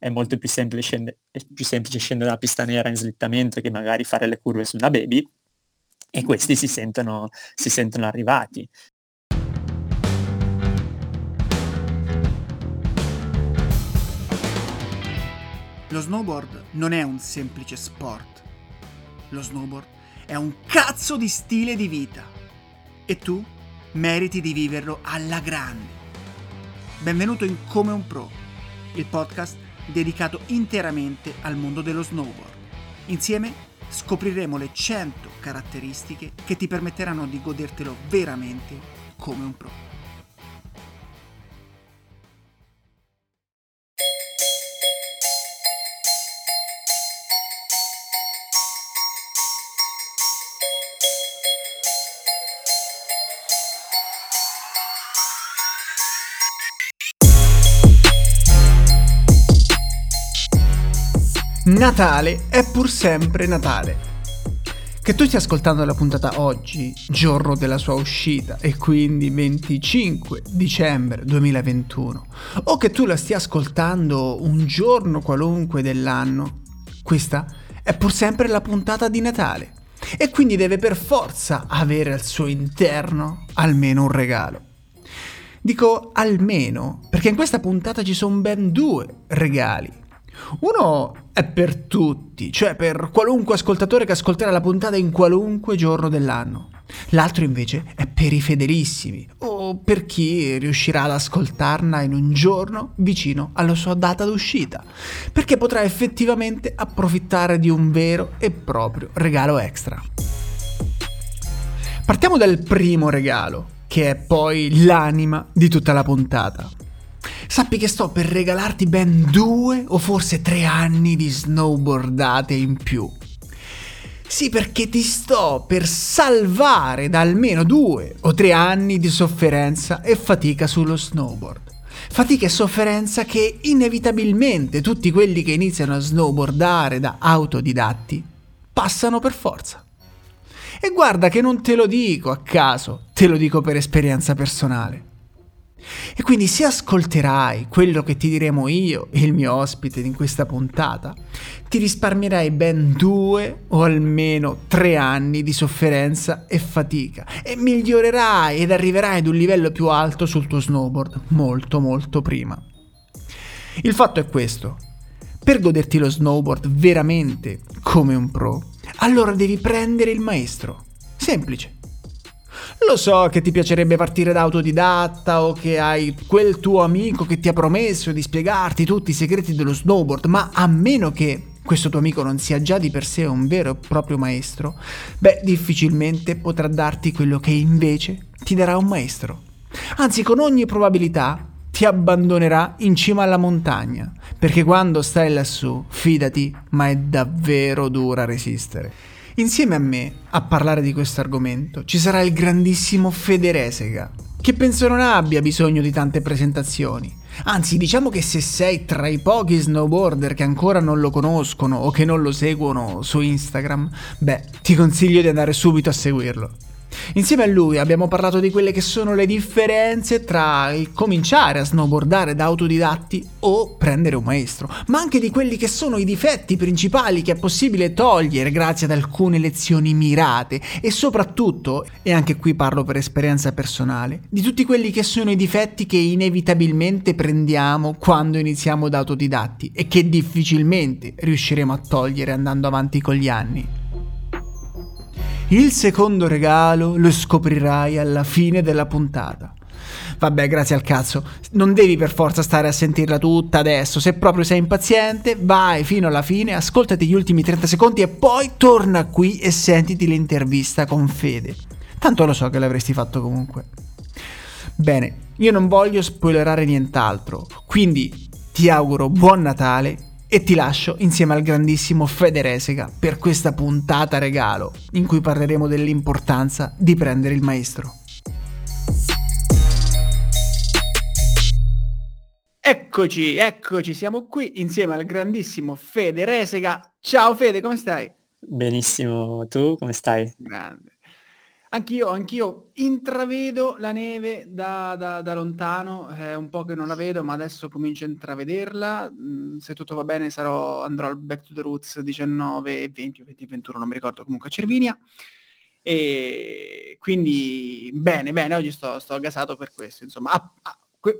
è molto più semplice, è più semplice scendere la pista nera in slittamento che magari fare le curve su una baby e questi si sentono, si sentono arrivati. Lo snowboard non è un semplice sport. Lo snowboard è un cazzo di stile di vita. E tu meriti di viverlo alla grande. Benvenuto in Come un Pro, il podcast dedicato interamente al mondo dello snowboard. Insieme scopriremo le 100 caratteristiche che ti permetteranno di godertelo veramente come un pro. Natale è pur sempre Natale. Che tu stia ascoltando la puntata oggi, giorno della sua uscita, e quindi 25 dicembre 2021, o che tu la stia ascoltando un giorno qualunque dell'anno, questa è pur sempre la puntata di Natale. E quindi deve per forza avere al suo interno almeno un regalo. Dico almeno perché in questa puntata ci sono ben due regali uno è per tutti, cioè per qualunque ascoltatore che ascolterà la puntata in qualunque giorno dell'anno. L'altro invece è per i fedelissimi o per chi riuscirà ad ascoltarla in un giorno vicino alla sua data d'uscita, perché potrà effettivamente approfittare di un vero e proprio regalo extra. Partiamo dal primo regalo, che è poi l'anima di tutta la puntata. Sappi che sto per regalarti ben due o forse tre anni di snowboardate in più. Sì, perché ti sto per salvare da almeno due o tre anni di sofferenza e fatica sullo snowboard. Fatica e sofferenza che inevitabilmente tutti quelli che iniziano a snowboardare da autodidatti passano per forza. E guarda che non te lo dico a caso, te lo dico per esperienza personale. E quindi se ascolterai quello che ti diremo io e il mio ospite in questa puntata, ti risparmierai ben due o almeno tre anni di sofferenza e fatica e migliorerai ed arriverai ad un livello più alto sul tuo snowboard molto molto prima. Il fatto è questo. Per goderti lo snowboard veramente come un pro, allora devi prendere il maestro. Semplice. Lo so che ti piacerebbe partire da autodidatta o che hai quel tuo amico che ti ha promesso di spiegarti tutti i segreti dello snowboard, ma a meno che questo tuo amico non sia già di per sé un vero e proprio maestro, beh, difficilmente potrà darti quello che invece ti darà un maestro. Anzi, con ogni probabilità ti abbandonerà in cima alla montagna, perché quando stai lassù, fidati, ma è davvero dura resistere. Insieme a me a parlare di questo argomento ci sarà il grandissimo Federesega, che penso non abbia bisogno di tante presentazioni. Anzi, diciamo che se sei tra i pochi snowboarder che ancora non lo conoscono o che non lo seguono su Instagram, beh, ti consiglio di andare subito a seguirlo. Insieme a lui abbiamo parlato di quelle che sono le differenze tra il cominciare a snowboardare da autodidatti o prendere un maestro, ma anche di quelli che sono i difetti principali che è possibile togliere grazie ad alcune lezioni mirate e soprattutto, e anche qui parlo per esperienza personale, di tutti quelli che sono i difetti che inevitabilmente prendiamo quando iniziamo da autodidatti e che difficilmente riusciremo a togliere andando avanti con gli anni. Il secondo regalo lo scoprirai alla fine della puntata. Vabbè, grazie al cazzo. Non devi per forza stare a sentirla tutta adesso. Se proprio sei impaziente, vai fino alla fine, ascoltati gli ultimi 30 secondi e poi torna qui e sentiti l'intervista con Fede. Tanto lo so che l'avresti fatto comunque. Bene, io non voglio spoilerare nient'altro, quindi ti auguro buon Natale e ti lascio insieme al grandissimo Federesega per questa puntata regalo in cui parleremo dell'importanza di prendere il maestro. Eccoci, eccoci, siamo qui insieme al grandissimo Federesega. Ciao Fede, come stai? Benissimo, tu come stai? Grande. Anch'io, anch'io intravedo la neve da, da, da, lontano, è un po' che non la vedo, ma adesso comincio a intravederla. Mm, se tutto va bene sarò, andrò al Back to the Roots 19 e 20 20 21, non mi ricordo comunque a Cervinia. E quindi bene, bene, oggi sto, sto gasato per questo, insomma. Ah, ah,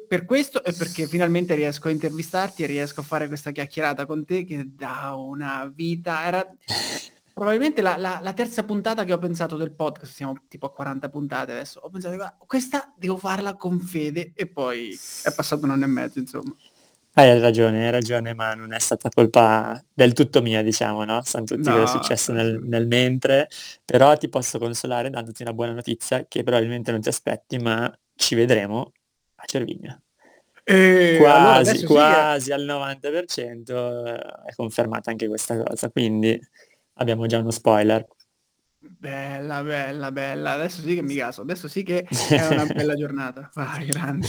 per questo e perché finalmente riesco a intervistarti e riesco a fare questa chiacchierata con te che da una vita era probabilmente la, la, la, terza puntata che ho pensato del podcast, siamo tipo a 40 puntate adesso, ho pensato, questa devo farla con fede e poi è passato un anno e mezzo, insomma. Hai ragione, hai ragione, ma non è stata colpa del tutto mia, diciamo, no? Sono tutti no, successo nel, nel, mentre, però ti posso consolare dandoti una buona notizia che probabilmente non ti aspetti, ma ci vedremo a Cervigna. E quasi, allora quasi sì, al 90% è confermata anche questa cosa, quindi abbiamo già uno spoiler. Bella, bella, bella. Adesso sì che mi caso, adesso sì che è una bella giornata. Vai, grande.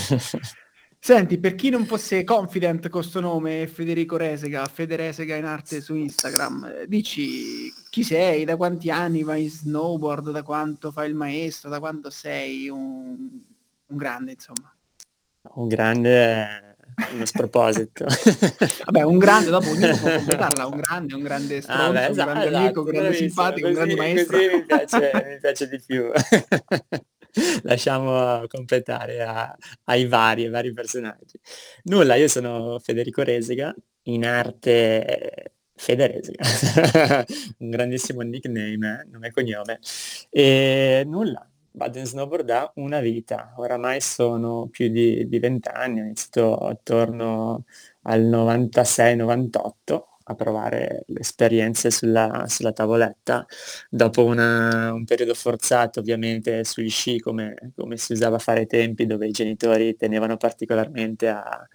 Senti, per chi non fosse confident con questo nome, Federico Resega, Federesega in arte su Instagram, dici chi sei, da quanti anni vai in snowboard, da quanto fai il maestro, da quanto sei un, un grande, insomma. Un grande uno sproposito. Vabbè, un grande, dopo ognuno può completarla, un grande, un grande stronzo, ah, beh, esatto, un grande esatto, amico, un grande simpatico, così, un grande maestro. Mi piace, mi piace di più. Lasciamo completare a, ai vari, ai vari personaggi. Nulla, io sono Federico Resega, in arte Federesega, un grandissimo nickname, eh, nome e cognome. E nulla, vado in snowboard da una vita, oramai sono più di, di 20 anni, ho iniziato attorno al 96-98 a provare le esperienze sulla, sulla tavoletta, dopo una, un periodo forzato ovviamente sugli sci come, come si usava a fare ai tempi dove i genitori tenevano particolarmente a,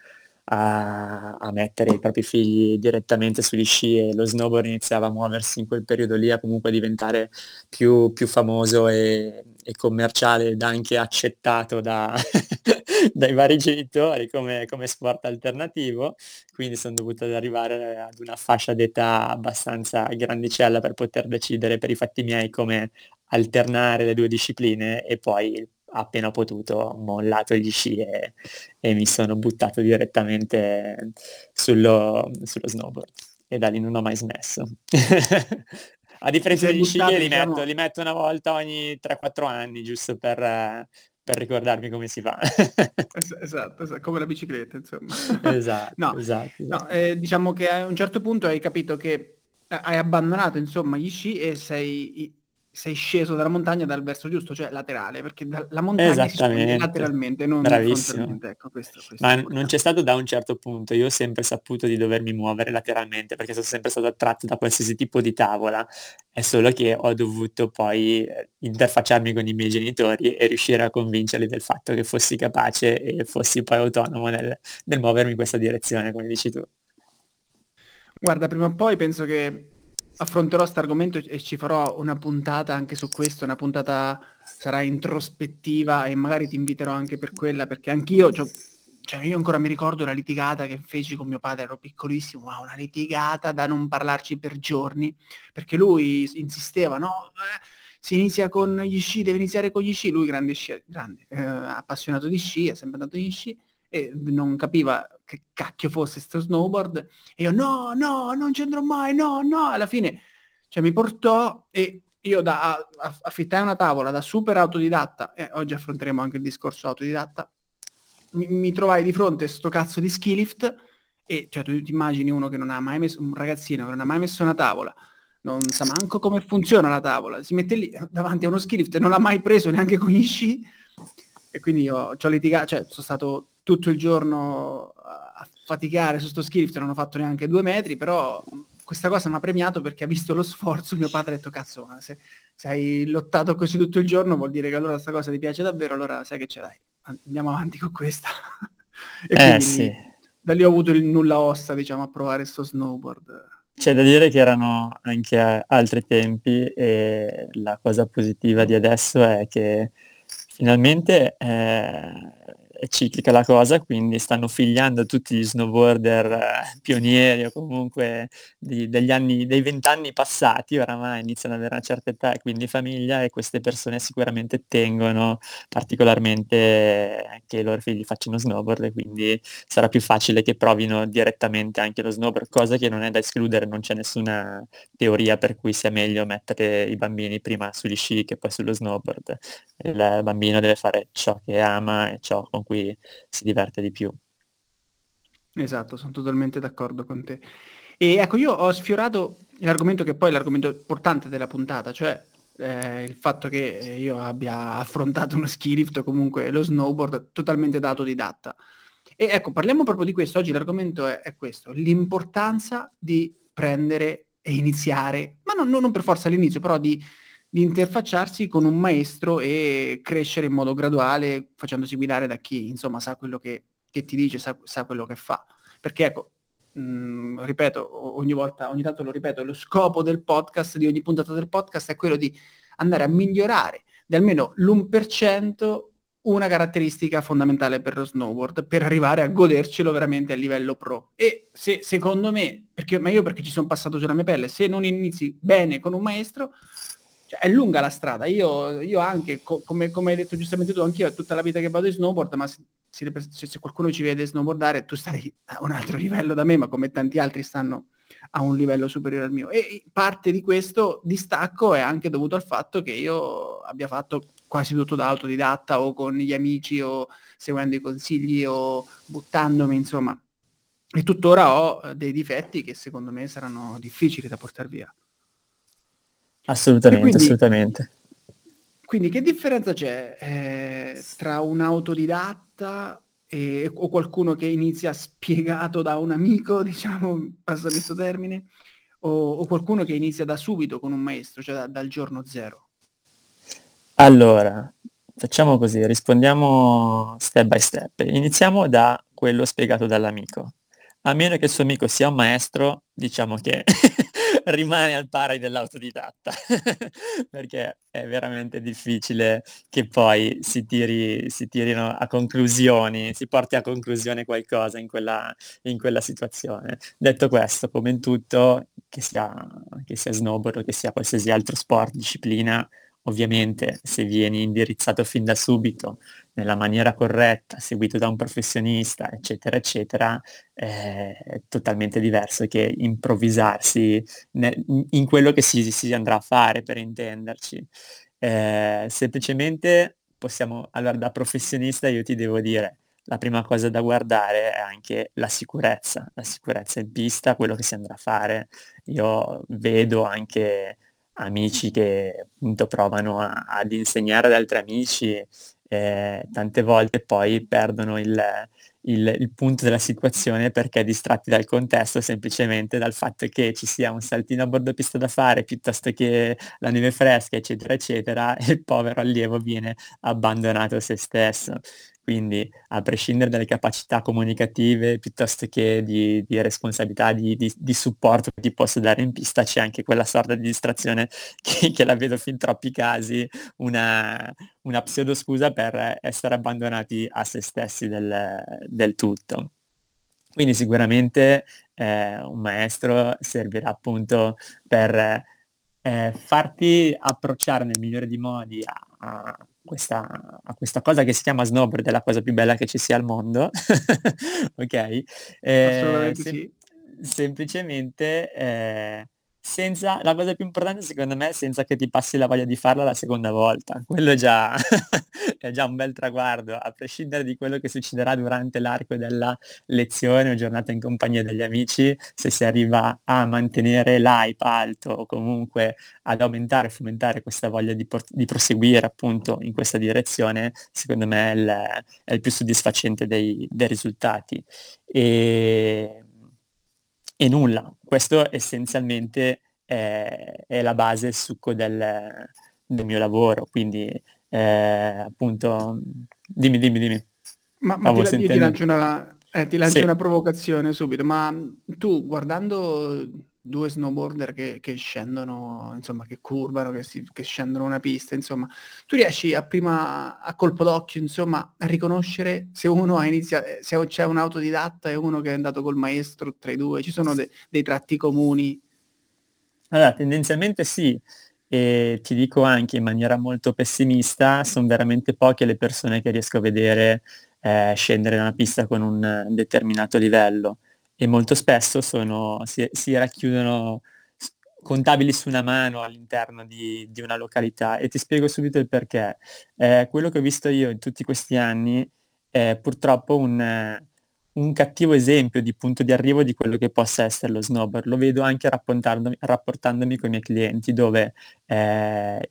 a, a, mettere i propri figli direttamente sugli sci e lo snowboard iniziava a muoversi in quel periodo lì, a comunque diventare più, più famoso e, e, commerciale ed anche accettato da, dai vari genitori come, come, sport alternativo, quindi sono dovuto arrivare ad una fascia d'età abbastanza grandicella per poter decidere per i fatti miei come alternare le due discipline e poi appena potuto ho mollato gli sci e, e mi sono buttato direttamente sullo, sullo, snowboard e da lì non ho mai smesso. A differenza degli sci li, diciamo... metto, li metto una volta ogni 3-4 anni, giusto per, per ricordarmi come si fa. esatto, esatto, come la bicicletta, insomma. esatto, no, esatto, esatto. No, eh, diciamo che a un certo punto hai capito che hai abbandonato insomma gli sci e sei sei sceso dalla montagna dal verso giusto, cioè laterale, perché la montagna si scende lateralmente, non Bravissimo. Ecco, questo, questo Ma non c'è stato da un certo punto, io ho sempre saputo di dovermi muovere lateralmente, perché sono sempre stato attratto da qualsiasi tipo di tavola, è solo che ho dovuto poi eh, interfacciarmi con i miei genitori e riuscire a convincerli del fatto che fossi capace e fossi poi autonomo nel, nel muovermi in questa direzione, come dici tu. Guarda, prima o poi penso che affronterò questo argomento e ci farò una puntata anche su questo, una puntata sarà introspettiva e magari ti inviterò anche per quella, perché anch'io, cioè io ancora mi ricordo la litigata che feci con mio padre, ero piccolissimo, ma una litigata da non parlarci per giorni, perché lui insisteva, no, eh, si inizia con gli sci, deve iniziare con gli sci, lui grande sci, grande, eh, appassionato di sci, è sempre andato agli sci, e non capiva che cacchio fosse sto snowboard e io no, no, non ci andrò mai, no, no, alla fine cioè, mi portò e io da affittai una tavola da super autodidatta, e oggi affronteremo anche il discorso autodidatta, mi, mi trovai di fronte a sto cazzo di ski lift e cioè tu ti immagini uno che non ha mai messo, un ragazzino che non ha mai messo una tavola, non sa manco come funziona la tavola, si mette lì davanti a uno ski lift e non l'ha mai preso neanche con gli sci e quindi io ci ho litigato, cioè sono stato tutto il giorno a faticare su sto lift, non ho fatto neanche due metri, però questa cosa mi ha premiato perché ha visto lo sforzo, mio padre ha detto cazzo, se, se, hai lottato così tutto il giorno vuol dire che allora questa cosa ti piace davvero, allora sai che ce l'hai, andiamo avanti con questa. e eh, quindi sì. da lì ho avuto il nulla ossa, diciamo, a provare sto snowboard. C'è da dire che erano anche altri tempi e la cosa positiva di adesso è che finalmente eh, ciclica la cosa, quindi stanno figliando tutti gli snowboarder eh, pionieri o comunque di, degli anni, dei vent'anni passati, oramai iniziano ad avere una certa età e quindi famiglia e queste persone sicuramente tengono particolarmente che i loro figli facciano snowboard e quindi sarà più facile che provino direttamente anche lo snowboard, cosa che non è da escludere, non c'è nessuna teoria per cui sia meglio mettere i bambini prima sugli sci che poi sullo snowboard. Il bambino deve fare ciò che ama e ciò con cui si diverte di più. Esatto, sono totalmente d'accordo con te. E ecco, io ho sfiorato l'argomento che poi è l'argomento importante della puntata, cioè eh, il fatto che io abbia affrontato uno ski lift o comunque lo snowboard totalmente da autodidatta. E ecco, parliamo proprio di questo. Oggi l'argomento è, è questo, l'importanza di prendere e iniziare, ma non, non per forza all'inizio, però di di interfacciarsi con un maestro e crescere in modo graduale facendosi guidare da chi insomma sa quello che, che ti dice, sa, sa, quello che fa. Perché ecco, mh, mm, ripeto, ogni volta, ogni tanto lo ripeto, lo scopo del podcast, di ogni puntata del podcast è quello di andare a migliorare di almeno l'1% una caratteristica fondamentale per lo snowboard per arrivare a godercelo veramente a livello pro. E se secondo me, perché, ma io perché ci sono passato sulla mia pelle, se non inizi bene con un maestro, cioè, è lunga la strada. Io, io anche, co- come, come, hai detto giustamente tu, anch'io tutta la vita che vado in snowboard, ma se, se, qualcuno ci vede snowboardare, tu stai a un altro livello da me, ma come tanti altri stanno a un livello superiore al mio. E parte di questo distacco è anche dovuto al fatto che io abbia fatto quasi tutto da autodidatta o con gli amici o seguendo i consigli o buttandomi, insomma. E tuttora ho dei difetti che secondo me saranno difficili da portare via. Assolutamente, quindi, assolutamente. Quindi che differenza c'è eh, tra un autodidatta e, o qualcuno che inizia spiegato da un amico, diciamo, passa questo termine, o, o, qualcuno che inizia da subito con un maestro, cioè da, dal giorno zero? Allora, facciamo così, rispondiamo step by step. Iniziamo da quello spiegato dall'amico. A meno che il suo amico sia un maestro, diciamo che rimane al pari dell'autodidatta, perché è veramente difficile che poi si, tiri, si tirino a conclusioni, si porti a conclusione qualcosa in quella, in quella situazione. Detto questo, come in tutto, che sia, che sia snowboard o che sia qualsiasi altro sport, disciplina, ovviamente se vieni indirizzato fin da subito nella maniera corretta, seguito da un professionista, eccetera, eccetera, è totalmente diverso che improvvisarsi ne, in quello che si, si, andrà a fare, per intenderci. Eh, semplicemente possiamo, allora da professionista io ti devo dire, la prima cosa da guardare è anche la sicurezza, la sicurezza in pista, quello che si andrà a fare. Io vedo anche amici che appunto provano a, ad insegnare ad altri amici eh, tante volte poi perdono il, il, il, punto della situazione perché distratti dal contesto, semplicemente dal fatto che ci sia un saltino a bordo pista da fare piuttosto che la neve fresca, eccetera, eccetera, e il povero allievo viene abbandonato a se stesso. Quindi a prescindere dalle capacità comunicative piuttosto che di, di responsabilità, di, di, di, supporto che ti posso dare in pista, c'è anche quella sorta di distrazione che, che la vedo fin troppi casi, una, una pseudo scusa per essere abbandonati a se stessi del, del tutto. Quindi sicuramente eh, un maestro servirà appunto per eh, farti approcciare nel migliore di modi a, a questa, a questa cosa che si chiama snowboard, è la cosa più bella che ci sia al mondo, ok? Eh, sem- sì. Semplicemente eh, senza, la cosa più importante secondo me è senza che ti passi la voglia di farla la seconda volta. Quello è già, è già un bel traguardo, a prescindere di quello che succederà durante l'arco della lezione o giornata in compagnia degli amici, se si arriva a mantenere l'hype alto o comunque ad aumentare e fomentare questa voglia di, por- di, proseguire appunto in questa direzione, secondo me è il, è il più soddisfacente dei, dei risultati. E e nulla. Questo essenzialmente è, è la base, il succo del, del mio lavoro, quindi eh, appunto, dimmi, dimmi, dimmi. Ma, ma ti, io ti lancio, una, eh, ti lancio sì. una provocazione subito, ma tu guardando due snowboarder che, che, scendono, insomma, che curvano, che, si, che, scendono una pista, insomma, tu riesci a prima, a colpo d'occhio, insomma, a riconoscere se uno ha iniziato, se c'è un autodidatta e uno che è andato col maestro tra i due, ci sono de, dei tratti comuni? Allora, tendenzialmente sì, e ti dico anche in maniera molto pessimista, sono veramente poche le persone che riesco a vedere eh, scendere una pista con un determinato livello e molto spesso sono, si, si, racchiudono contabili su una mano all'interno di, di, una località e ti spiego subito il perché. Eh, quello che ho visto io in tutti questi anni è purtroppo un, un, cattivo esempio di punto di arrivo di quello che possa essere lo snowboard. Lo vedo anche rapportandomi, rapportandomi con i miei clienti dove eh,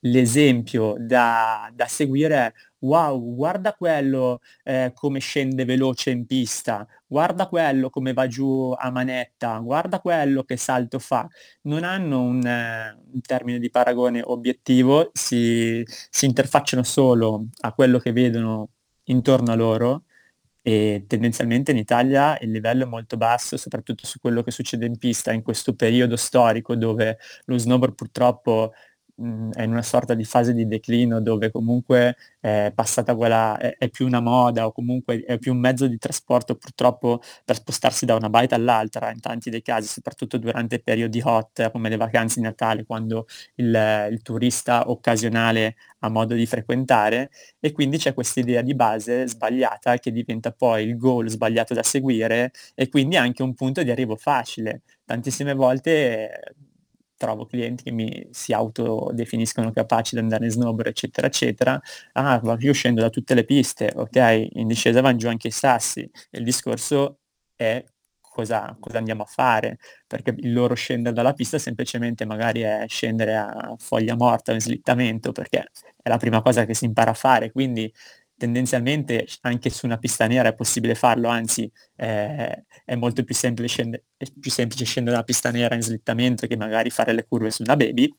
l'esempio da, da, seguire è wow, guarda quello eh, come scende veloce in pista, guarda quello come va giù a manetta, guarda quello che salto fa. Non hanno un, eh, un termine di paragone obiettivo, si, si interfacciano solo a quello che vedono intorno a loro e tendenzialmente in Italia il livello è molto basso, soprattutto su quello che succede in pista in questo periodo storico dove lo snowboard purtroppo mh, è in una sorta di fase di declino dove comunque è passata quella, è, è, più una moda o comunque è più un mezzo di trasporto purtroppo per spostarsi da una baita all'altra in tanti dei casi, soprattutto durante periodi hot come le vacanze di Natale, quando il, il turista occasionale ha modo di frequentare e quindi c'è questa idea di base sbagliata che diventa poi il goal sbagliato da seguire e quindi anche un punto di arrivo facile. Tantissime volte trovo clienti che mi si autodefiniscono capaci di andare in snowboard, eccetera, eccetera. Ah, ma io scendo da tutte le piste, ok, in discesa vanno giù anche i sassi. il discorso è cosa, cosa, andiamo a fare, perché il loro scendere dalla pista semplicemente magari è scendere a foglia morta in slittamento, perché è la prima cosa che si impara a fare, quindi tendenzialmente anche su una pista nera è possibile farlo, anzi eh, è molto più semplice, scendere, più semplice scendere una pista nera in slittamento che magari fare le curve su una baby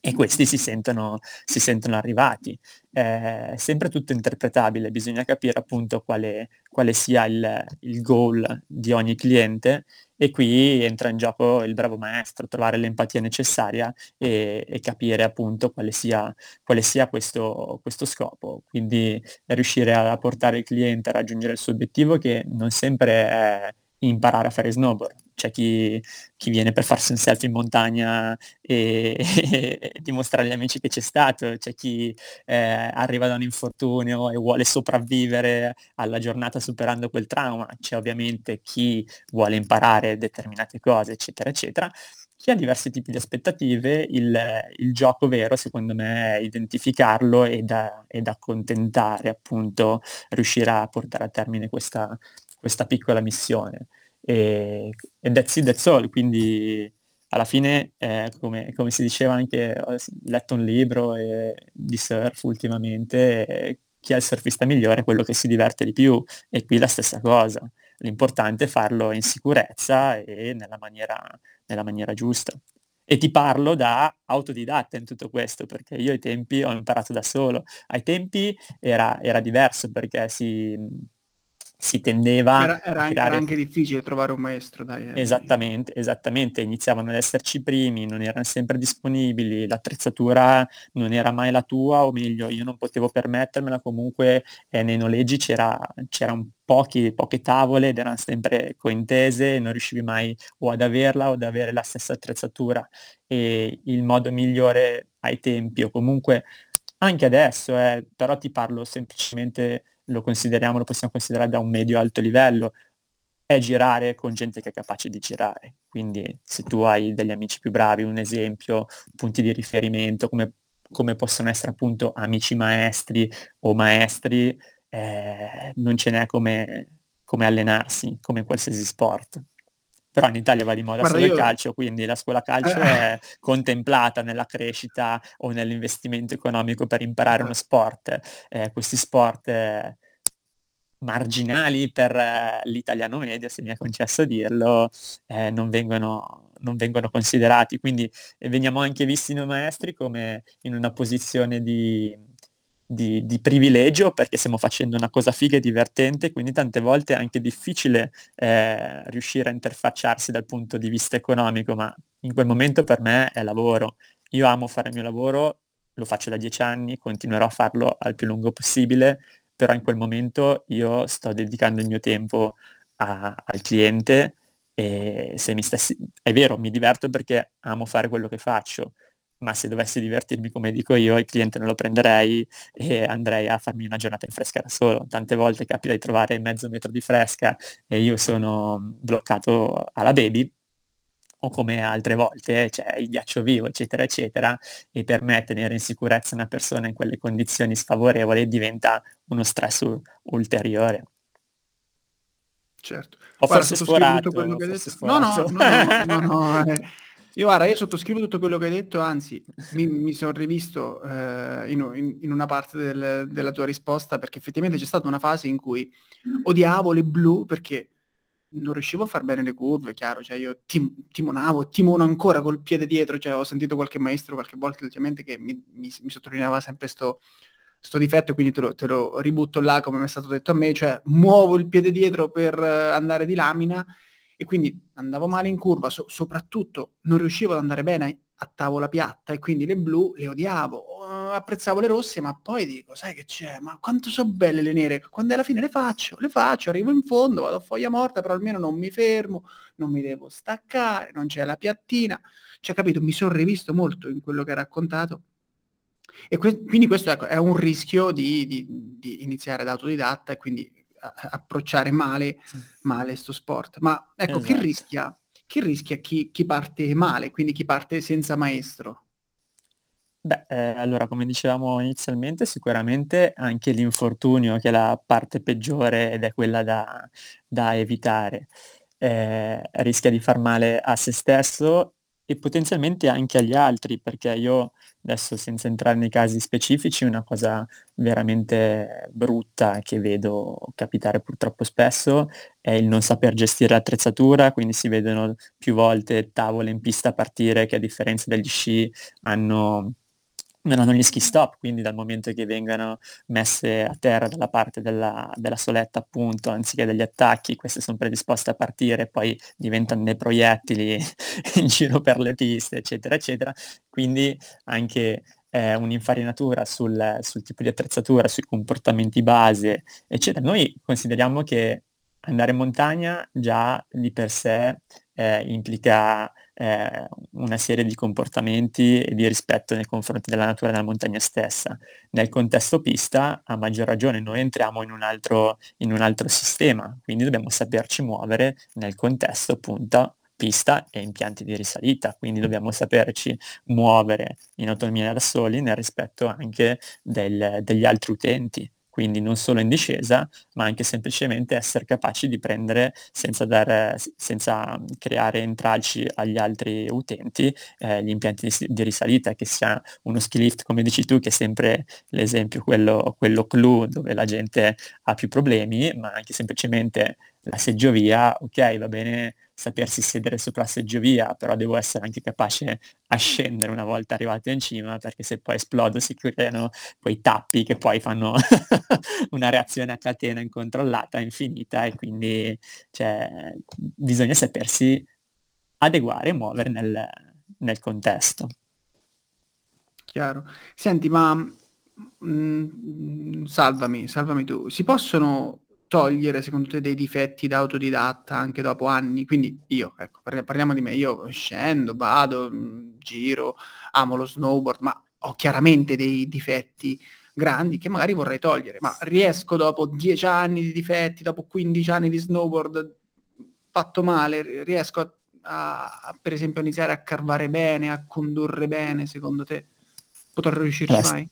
e questi si sentono, si sentono arrivati. È sempre tutto interpretabile, bisogna capire appunto quale, quale sia il, il, goal di ogni cliente e qui entra in gioco il bravo maestro, trovare l'empatia necessaria e, e capire appunto quale sia, quale sia questo, questo, scopo. Quindi riuscire a portare il cliente a raggiungere il suo obiettivo che non sempre è imparare a fare snowboard c'è chi, chi, viene per farsi un selfie in montagna e, e, dimostrare agli amici che c'è stato, c'è chi eh, arriva da un infortunio e vuole sopravvivere alla giornata superando quel trauma, c'è ovviamente chi vuole imparare determinate cose, eccetera, eccetera. Chi ha diversi tipi di aspettative, il, il gioco vero secondo me è identificarlo ed, ed accontentare, appunto, riuscire a portare a termine questa, questa piccola missione e, e that's it, that's all, quindi alla fine, eh, come, come, si diceva anche, ho letto un libro eh, di surf ultimamente, eh, chi è il surfista migliore è quello che si diverte di più, e qui la stessa cosa. L'importante è farlo in sicurezza e nella maniera, nella maniera giusta. E ti parlo da autodidatta in tutto questo, perché io ai tempi ho imparato da solo. Ai tempi era, era diverso perché si si tendeva era, era, a creare... era anche difficile trovare un maestro dai, eh. esattamente esattamente iniziavano ad esserci primi non erano sempre disponibili l'attrezzatura non era mai la tua o meglio io non potevo permettermela comunque eh, nei noleggi c'era, c'erano pochi, poche tavole ed erano sempre cointese non riuscivi mai o ad averla o ad avere la stessa attrezzatura e il modo migliore ai tempi o comunque anche adesso eh, però ti parlo semplicemente lo consideriamo, lo possiamo considerare da un medio-alto livello, è girare con gente che è capace di girare. Quindi se tu hai degli amici più bravi, un esempio, punti di riferimento, come, come possono essere appunto amici maestri o maestri, eh, non ce n'è come, come allenarsi, come in qualsiasi sport però in Italia va di moda Guarda, solo io... il calcio, quindi la scuola calcio eh. è contemplata nella crescita o nell'investimento economico per imparare uno sport. Eh, questi sport eh, marginali per eh, l'italiano medio, se mi è concesso dirlo, eh, non vengono, non vengono considerati. Quindi veniamo anche visti noi maestri come in una posizione di di, di, privilegio perché stiamo facendo una cosa figa e divertente, quindi tante volte è anche difficile eh, riuscire a interfacciarsi dal punto di vista economico, ma in quel momento per me è lavoro. Io amo fare il mio lavoro, lo faccio da dieci anni, continuerò a farlo al più lungo possibile, però in quel momento io sto dedicando il mio tempo a, al cliente e se mi stessi... È vero, mi diverto perché amo fare quello che faccio, ma se dovessi divertirmi come dico io, il cliente non lo prenderei e andrei a farmi una giornata in fresca da solo. Tante volte capita di trovare mezzo metro di fresca e io sono bloccato alla baby, o come altre volte c'è il ghiaccio vivo, eccetera, eccetera, e per me tenere in sicurezza una persona in quelle condizioni sfavorevoli diventa uno stress ulteriore. Certo. O guarda, forse sforato, quello che hai detto. No, no, no, no, no, eh. Io guarda, io sottoscrivo tutto quello che hai detto, anzi mi, mi sono rivisto eh, in, in, in, una parte del, della tua risposta perché effettivamente c'è stata una fase in cui odiavo le blu perché non riuscivo a far bene le curve, chiaro, cioè io tim- timonavo, timono ancora col piede dietro, cioè ho sentito qualche maestro qualche volta ultimamente che mi, mi, mi sottolineava sempre sto, sto difetto, quindi te lo, te lo, ributto là come mi è stato detto a me, cioè muovo il piede dietro per andare di lamina e quindi andavo male in curva, so- soprattutto non riuscivo ad andare bene a tavola piatta e quindi le blu le odiavo, uh, apprezzavo le rosse, ma poi dico, sai che c'è, ma quanto sono belle le nere, quando alla fine le faccio, le faccio, arrivo in fondo, vado a foglia morta, però almeno non mi fermo, non mi devo staccare, non c'è la piattina, cioè capito, mi sono rivisto molto in quello che hai raccontato. E que- quindi questo ecco, è un rischio di, di, di iniziare da autodidatta e quindi approcciare male, male sto sport. Ma ecco, esatto. chi rischia? Chi rischia chi, chi parte male, quindi chi parte senza maestro? Beh, eh, allora come dicevamo inizialmente, sicuramente anche l'infortunio che è la parte peggiore ed è quella da, da evitare. Eh, rischia di far male a se stesso e potenzialmente anche agli altri, perché io adesso senza entrare nei casi specifici, una cosa veramente brutta che vedo capitare purtroppo spesso è il non saper gestire l'attrezzatura, quindi si vedono più volte tavole in pista partire che a differenza degli sci hanno non hanno gli ski stop, quindi dal momento che vengano messe a terra dalla parte della, della soletta appunto, anziché degli attacchi, queste sono predisposte a partire, poi diventano dei proiettili in giro per le piste, eccetera, eccetera. Quindi anche eh, un'infarinatura sul, sul tipo di attrezzatura, sui comportamenti base, eccetera. Noi consideriamo che andare in montagna già di per sé eh, implica eh, una serie di comportamenti e di rispetto nei confronti della natura della montagna stessa. Nel contesto pista, a maggior ragione, noi entriamo in un altro, in un altro sistema, quindi dobbiamo saperci muovere nel contesto appunto pista e impianti di risalita, quindi dobbiamo saperci muovere in autonomia da soli nel rispetto anche del, degli altri utenti quindi non solo in discesa, ma anche semplicemente essere capaci di prendere senza, dare, senza creare intralci agli altri utenti eh, gli impianti di, di, risalita, che sia uno ski lift come dici tu, che è sempre l'esempio, quello, quello clou dove la gente ha più problemi, ma anche semplicemente la seggiovia, ok, va bene sapersi sedere sopra la seggiovia, però devo essere anche capace a scendere una volta arrivato in cima, perché se poi esplodo si creano quei tappi che poi fanno una reazione a catena incontrollata, infinita, e quindi cioè, bisogna sapersi adeguare e muovere nel, nel contesto. Chiaro. Senti, ma mh, mm, salvami, salvami tu. Si possono togliere secondo te dei difetti da autodidatta anche dopo anni? Quindi io, ecco, parliamo di me, io scendo, vado, mm, giro, amo lo snowboard, ma ho chiaramente dei difetti grandi che magari vorrei togliere, ma riesco dopo 10 anni di difetti, dopo 15 anni di snowboard fatto male, riesco a, a per esempio iniziare a carvare bene, a condurre bene, secondo te? Potrei riuscirci mai?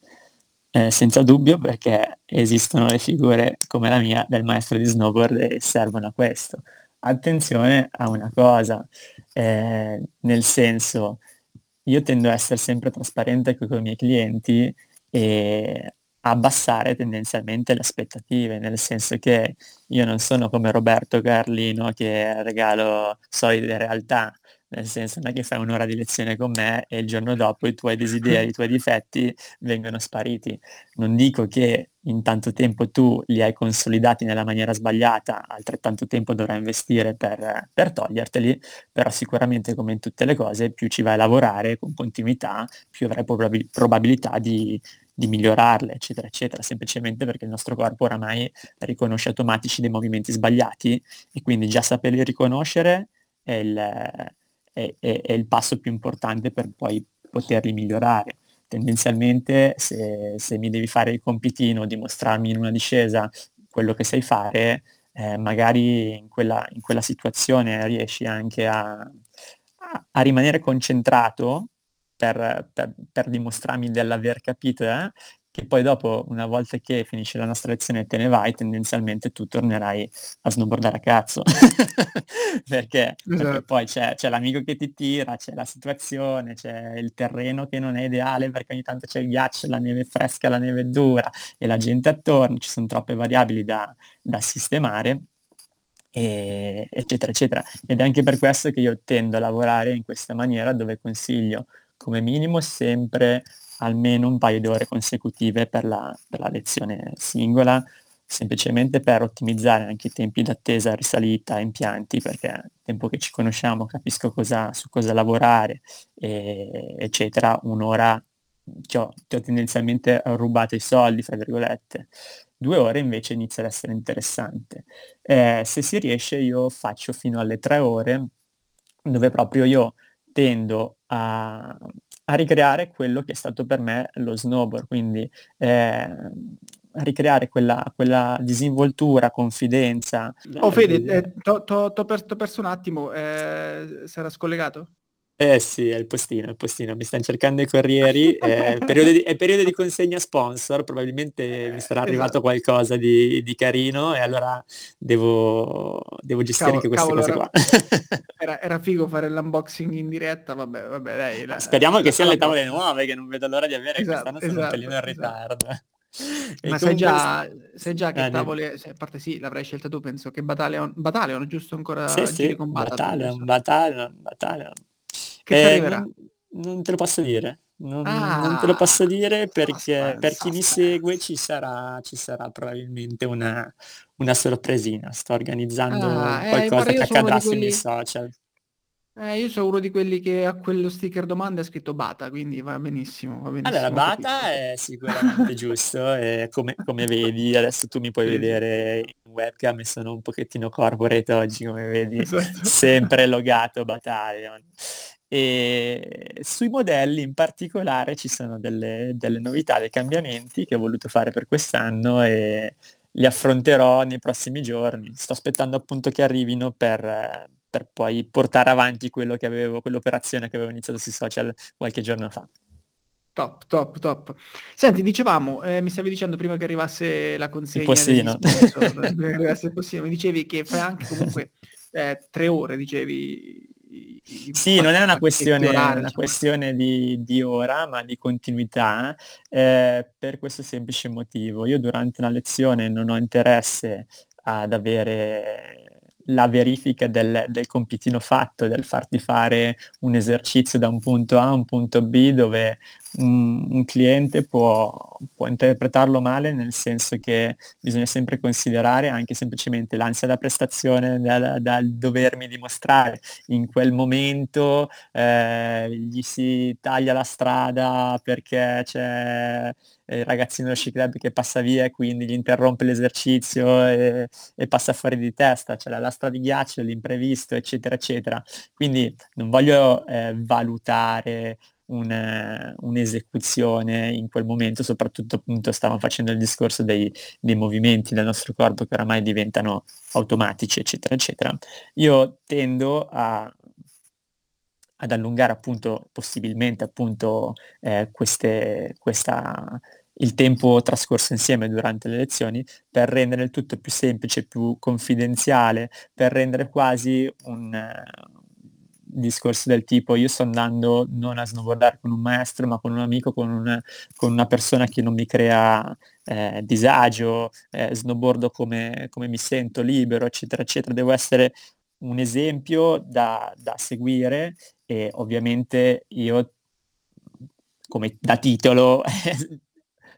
Eh, senza dubbio perché esistono le figure come la mia del maestro di snowboard e servono a questo. Attenzione a una cosa, eh, nel senso, io tendo a essere sempre trasparente con i miei clienti e abbassare tendenzialmente le aspettative, nel senso che io non sono come Roberto Carlino che regalo solide realtà, nel senso non è che fai un'ora di lezione con me e il giorno dopo i tuoi desideri, i tuoi difetti vengono spariti. Non dico che in tanto tempo tu li hai consolidati nella maniera sbagliata, altrettanto tempo dovrai investire per, per toglierteli, però sicuramente come in tutte le cose più ci vai a lavorare con continuità, più avrai probabil- probabilità di, di migliorarle, eccetera, eccetera, semplicemente perché il nostro corpo oramai riconosce automatici dei movimenti sbagliati e quindi già saperli riconoscere è il, è, è, è il passo più importante per poi poterli migliorare. Tendenzialmente se, se, mi devi fare il compitino, dimostrarmi in una discesa quello che sai fare, eh, magari in quella, in quella, situazione riesci anche a, a, a rimanere concentrato per, per, per dimostrarmi dell'aver capito, eh, che poi dopo, una volta che finisce la nostra lezione e te ne vai, tendenzialmente tu tornerai a snowboardare a cazzo. perché, esatto. perché, poi c'è, c'è, l'amico che ti tira, c'è la situazione, c'è il terreno che non è ideale perché ogni tanto c'è il ghiaccio, la neve fresca, la neve dura e la gente attorno, ci sono troppe variabili da, da sistemare eccetera eccetera ed è anche per questo che io tendo a lavorare in questa maniera dove consiglio come minimo sempre almeno un paio di ore consecutive per la, per la lezione singola, semplicemente per ottimizzare anche i tempi d'attesa, risalita, impianti, perché nel tempo che ci conosciamo capisco cosa, su cosa lavorare, e, eccetera, un'ora ti ho, ti ho tendenzialmente rubato i soldi, fra virgolette. Due ore invece inizia ad essere interessante. Eh, se si riesce io faccio fino alle tre ore, dove proprio io tendo a, a ricreare quello che è stato per me lo snowboard, quindi eh, a ricreare quella, quella, disinvoltura, confidenza. Oh Fede, eh, ti ho perso un attimo, eh, sarà scollegato? Eh sì, è il postino, è il postino. Mi stanno cercando i corrieri, è periodo di, è periodo di consegna sponsor, probabilmente mi sarà arrivato esatto. qualcosa di, di carino e allora devo, devo gestire cavolo, anche queste cose era, qua. Era, era, figo fare l'unboxing in diretta, vabbè, vabbè, dai. La, Speriamo la, che siano le tavole nuove, che non vedo l'ora di avere, esatto, quest'anno sono esatto, un pelino in esatto. ritardo. E Ma sai già, sai già, che eh, tavole, a parte sì, l'avrai scelta tu, penso che Battalion, Battalion giusto ancora sì, sì, con Battalion, Battalion, Battalion, Battalion. Che eh, arriverà? Non, non, te lo posso dire. Non, ah, non te lo posso dire perché per chi mi segue ci sarà, ci sarà probabilmente una, una sorpresina. Sto organizzando ah, eh, qualcosa che accadrà sui miei social. Eh, io sono uno di quelli che a quello sticker domanda ha scritto Bata, quindi va benissimo. Va benissimo allora, Bata è sicuramente giusto, e come, come, vedi, adesso tu mi puoi sì. vedere in webcam e sono un pochettino corporate oggi, come vedi, esatto. sempre logato Battalion. E sui modelli in particolare ci sono delle, delle novità, dei cambiamenti che ho voluto fare per quest'anno e li affronterò nei prossimi giorni. Sto aspettando appunto che arrivino per, per poi portare avanti quello che avevo, quell'operazione che avevo iniziato sui social qualche giorno fa. Top, top, top. Senti, dicevamo, eh, mi stavi dicendo prima che arrivasse la consegna il postino. Sponsor, mi dicevi che fai anche comunque eh, tre ore, dicevi, sì, non è una questione, una questione di, di, ora, ma di continuità, eh, per questo semplice motivo. Io durante una lezione non ho interesse ad avere la verifica del, del, compitino fatto, del farti fare un esercizio da un punto A a un punto B dove un, un cliente può, può, interpretarlo male nel senso che bisogna sempre considerare anche semplicemente l'ansia da prestazione dal, dal dovermi dimostrare in quel momento eh, gli si taglia la strada perché c'è il ragazzino dello sci club che passa via e quindi gli interrompe l'esercizio e, e passa fuori di testa, c'è la lastra di ghiaccio, l'imprevisto, eccetera, eccetera. Quindi non voglio eh, valutare un, un'esecuzione in quel momento, soprattutto appunto stavamo facendo il discorso dei, dei, movimenti del nostro corpo che oramai diventano automatici, eccetera, eccetera. Io tendo a, ad allungare appunto possibilmente appunto eh, queste, questa, il tempo trascorso insieme durante le lezioni per rendere il tutto più semplice, più confidenziale, per rendere quasi un, discorsi del tipo io sto andando non a snowboardare con un maestro ma con un amico, con una, con una persona che non mi crea eh, disagio, eh, snowboardo come, come mi sento libero, eccetera, eccetera. Devo essere un esempio da, da seguire e ovviamente io come da titolo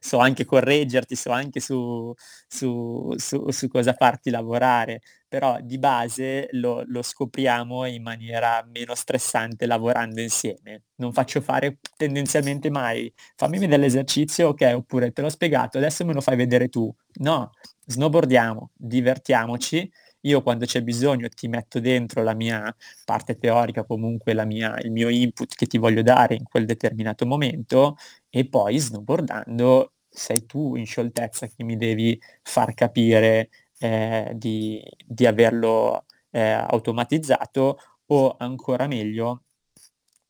so anche correggerti, so anche su, su, su, su cosa farti lavorare, però di base lo, lo, scopriamo in maniera meno stressante lavorando insieme. Non faccio fare tendenzialmente mai, fammi vedere l'esercizio, ok, oppure te l'ho spiegato, adesso me lo fai vedere tu. No, snowboardiamo, divertiamoci. Io quando c'è bisogno ti metto dentro la mia parte teorica, comunque mia, il mio input che ti voglio dare in quel determinato momento e poi snowboardando sei tu in scioltezza che mi devi far capire eh, di, di, averlo eh, automatizzato o ancora meglio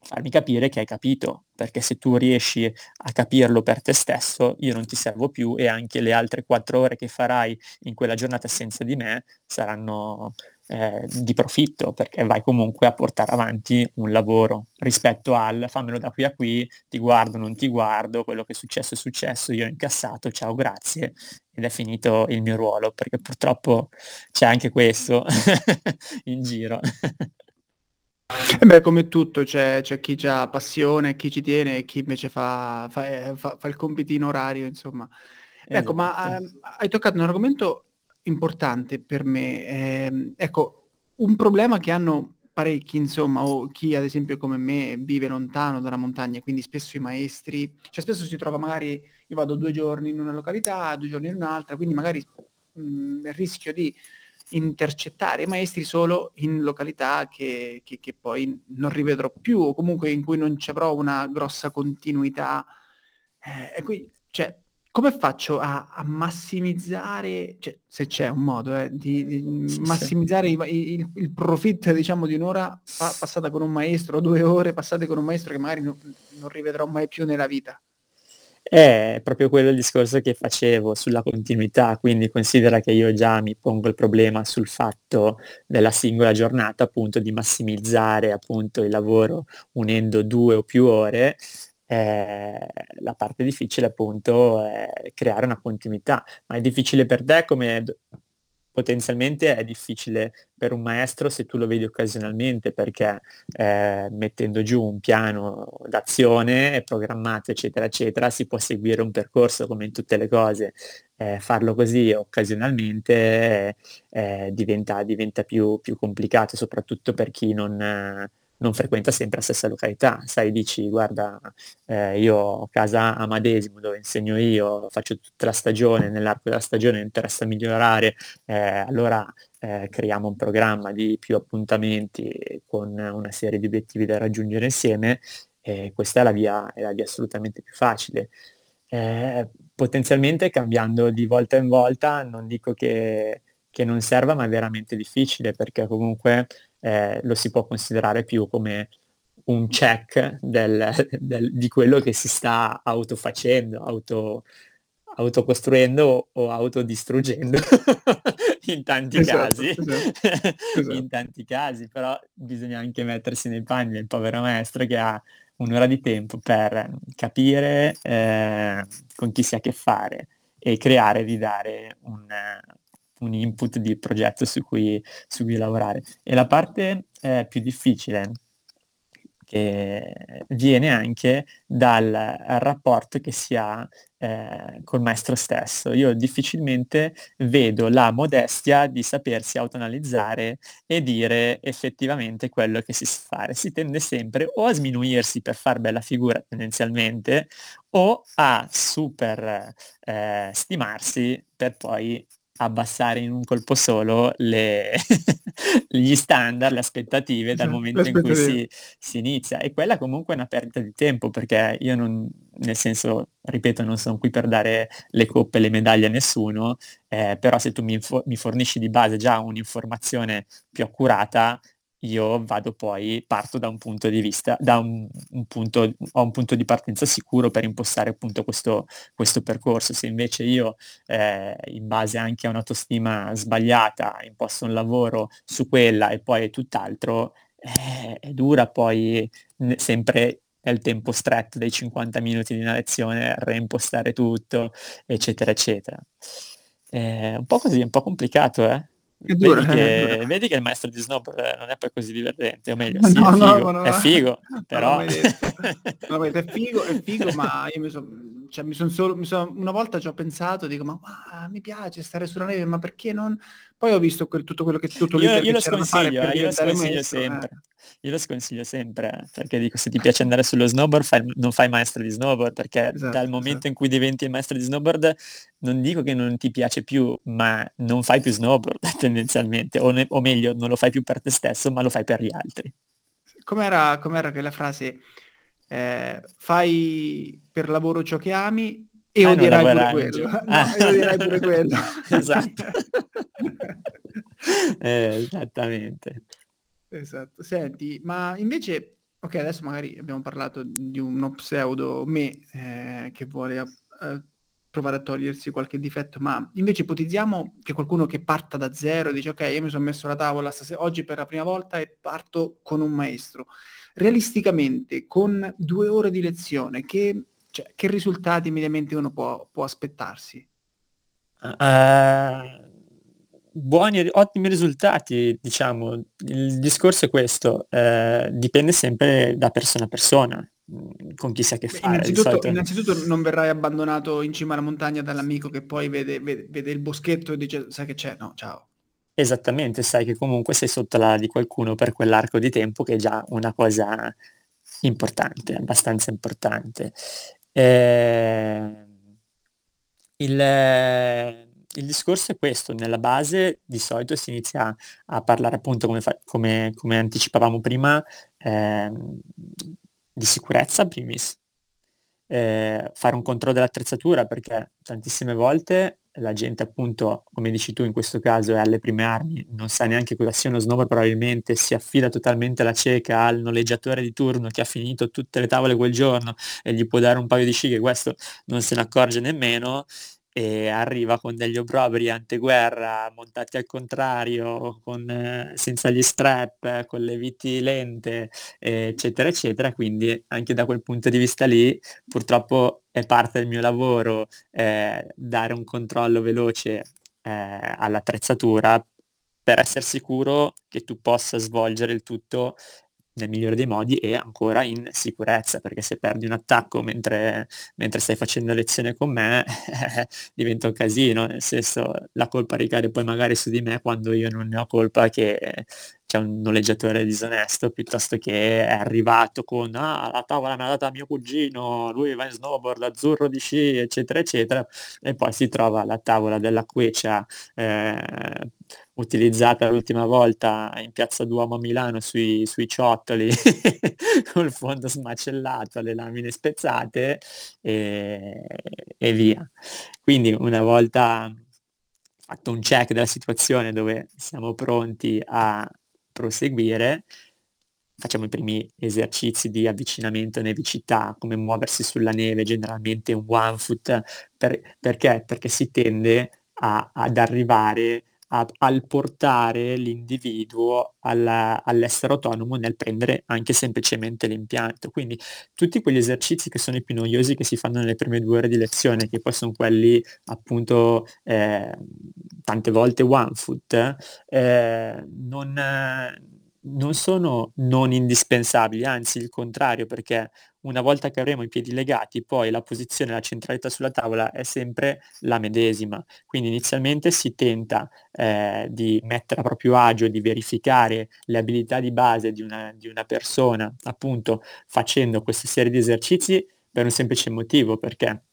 farmi capire che hai capito, perché se tu riesci a capirlo per te stesso, io non ti servo più e anche le altre quattro ore che farai in quella giornata senza di me saranno eh, di profitto, perché vai comunque a portare avanti un lavoro rispetto al fammelo da qui a qui, ti guardo, non ti guardo, quello che è successo è successo, io ho incassato, ciao, grazie, ed è finito il mio ruolo, perché purtroppo c'è anche questo in giro. E beh, come tutto, c'è, c'è chi ha passione, chi ci tiene e chi invece fa, fa, eh, fa, fa il compitino orario, insomma. Esatto. Ecco, ma eh, hai toccato un argomento importante per me. Eh, ecco, un problema che hanno parecchi, insomma, o chi ad esempio come me vive lontano dalla montagna, quindi spesso i maestri, cioè spesso si trova magari, io vado due giorni in una località, due giorni in un'altra, quindi magari mh, il rischio di intercettare i maestri solo in località che, che, che, poi non rivedrò più o comunque in cui non ci avrò una grossa continuità. Eh, e qui, cioè, come faccio a, a massimizzare, cioè, se c'è un modo, eh, di, di sì, massimizzare sì. Il, il, il, profitto, diciamo, di un'ora pa- passata con un maestro, due ore passate con un maestro che magari non, non rivedrò mai più nella vita? È proprio quello il discorso che facevo sulla continuità, quindi considera che io già mi pongo il problema sul fatto della singola giornata, appunto, di massimizzare appunto il lavoro unendo due o più ore, eh, la parte difficile appunto è creare una continuità, ma è difficile per te come potenzialmente è difficile per un maestro se tu lo vedi occasionalmente perché eh, mettendo giù un piano d'azione programmato eccetera eccetera si può seguire un percorso come in tutte le cose. Eh, farlo così occasionalmente eh, diventa, diventa più, più, complicato soprattutto per chi non non frequenta sempre la stessa località, sai, dici guarda eh, io ho casa a Madesimo dove insegno io, faccio tutta la stagione, nell'arco della stagione mi interessa migliorare, eh, allora eh, creiamo un programma di più appuntamenti con una serie di obiettivi da raggiungere insieme e questa è la via, è la via assolutamente più facile. Eh, potenzialmente cambiando di volta in volta, non dico che, che non serva, ma è veramente difficile perché comunque eh, lo si può considerare più come un check del, del, di quello che si sta autofacendo, auto, autocostruendo o autodistruggendo in tanti esatto, casi. Esatto, esatto. in tanti casi, però bisogna anche mettersi nei panni del povero maestro che ha un'ora di tempo per capire eh, con chi si ha a che fare e creare di dare un, un input di progetto su cui, su cui lavorare. E la parte eh, più difficile che viene anche dal rapporto che si ha eh, col maestro stesso. Io difficilmente vedo la modestia di sapersi autoanalizzare e dire effettivamente quello che si sa fare. Si tende sempre o a sminuirsi per far bella figura tendenzialmente o a super eh, stimarsi per poi abbassare in un colpo solo le gli standard, le aspettative dal momento in cui si, si, inizia. E quella comunque è una perdita di tempo, perché io non, nel senso, ripeto, non sono qui per dare le coppe le medaglie a nessuno, eh, però se tu mi, mi fornisci di base già un'informazione più accurata, io vado poi, parto da un punto di vista, da un, un punto, ho un punto di partenza sicuro per impostare appunto questo, questo percorso. Se invece io, eh, in base anche a un'autostima sbagliata, imposto un lavoro su quella e poi tutt'altro, eh, è dura poi sempre nel tempo stretto dei 50 minuti di una lezione, reimpostare tutto, eccetera, eccetera. È un po' così, un po' complicato, eh? Dura, vedi eh, che vedi che il maestro di snowboard non è poi così divertente, o meglio sì, è no, no, figo, no, è figo, però è figo, è figo, ma io mi son cioè mi son solo mi son una volta ci ho pensato, dico: "Ma va, mi piace stare sulla neve, ma perché non" poi ho visto quel tutto quello che tutto Io l'iter io che lo sconsiglio, eh, io lo sconsiglio maestro, eh. Io lo sconsiglio sempre, perché dico se ti piace andare sullo snowboard fai non fai maestro di snowboard, perché dal Esatto, momento esatto. in cui diventi il maestro di snowboard, non dico che non ti piace più, ma non fai più snowboard tendenzialmente, o ne o meglio, non lo fai più per te stesso, ma lo fai per gli altri. Com'era com'era quella frase? Ehm, "Fai per lavoro ciò che ami e Ah, odierai pure quello." No, e odierai pure quello. esatto. Esattamente. Esatto. Senti, ma invece okay, adesso magari abbiamo parlato di uno pseudo me, ehm, che vuole uhm, provare a togliersi qualche difetto, ma invece ipotizziamo che qualcuno che parta da 0 e dice: "Okay, io mi son messo la tavola stase oggi per la prima volta e parto con un maestro." Realisticamente con 2 ore di lezione che cioè, che risultati mediamente uno può può aspettarsi? Uh, buoni ottimi risultati, diciamo. Il discorso è questo, ehm, dipende sempre da persona a persona, mhmm, con chi si ha a che fare. Innanzitutto innanzitutto non verrai abbandonato in cima alla montagna dall'amico che poi vede vede vede il boschetto e dice: "Sai che c'è? No, ciao." Esattamente, sai che comunque sei sotto l'ala di qualcuno per quell'arco di tempo, che è già una cosa importante, abbastanza importante. Ehm il il discorso è questo: nella base di solito si inizia a parlare appunto come fa come come anticipavamo prima, ehm, di sicurezza primis, ehm, fare un controllo dell'attrezzatura, perché tantissime volte la gente appunto, come dici tu in questo caso, è alle prime armi, non sa neanche cosa sia uno snowboard probabilmente, si affida totalmente alla cieca al noleggiatore di turno che ha finito tutte le tavole quel giorno e gli può dare un paio di sci che questo non se ne accorge nemmeno, e arriva con degli obbrobri anteguerra montati al contrario, con senza gli strap, con le viti lente, eccetera, eccetera. Quindi anche da quel punto di vista lì, purtroppo è parte del mio lavoro, ehm, dare un controllo veloce, ehm, all'attrezzatura per esser sicuro che tu possa svolgere il tutto nel migliore dei modi e ancora in sicurezza, perché se perdi un attacco mentre mentre stai facendo lezione con me, diventa un casino, nel senso, la colpa ricade poi magari su di me quando io non ne ho colpa che c'è un noleggiatore disonesto, piuttosto che è arrivato con: "Ah, la tavola me l'ha data mio cugino, lui va in snowboard azzurro di sci", eccetera, eccetera, e poi si trova la tavola della Quecia, ehm, utilizzata l'ultima volta in piazza Duomo a Milano sui sui ciottoli, col fondo smacellato, le lamine spezzate, ehm, e via. Quindi una volta fatto un check della situazione dove siamo pronti a proseguire, facciamo i primi esercizi di avvicinamento nevicità, come muoversi sulla neve, generalmente un one foot, per perché? Perché si tende a ad arrivare a al portare l'individuo alla all'essere autonomo nel prendere anche semplicemente l'impianto. Quindi tutti quegli esercizi che sono i più noiosi che si fanno nelle prime 2 ore di lezione, che poi son quelli appunto, ehm, tante volte one foot, ehm, non non sono non indispensabili, anzi il contrario, perché una volta che avremo i piedi legati poi la posizione, la centralità sulla tavola è sempre la medesima. Quindi inizialmente si tenta, ehm, di mettere a proprio agio, di verificare le abilità di base di una di una persona, appunto facendo questa serie di esercizi per un semplice motivo, perché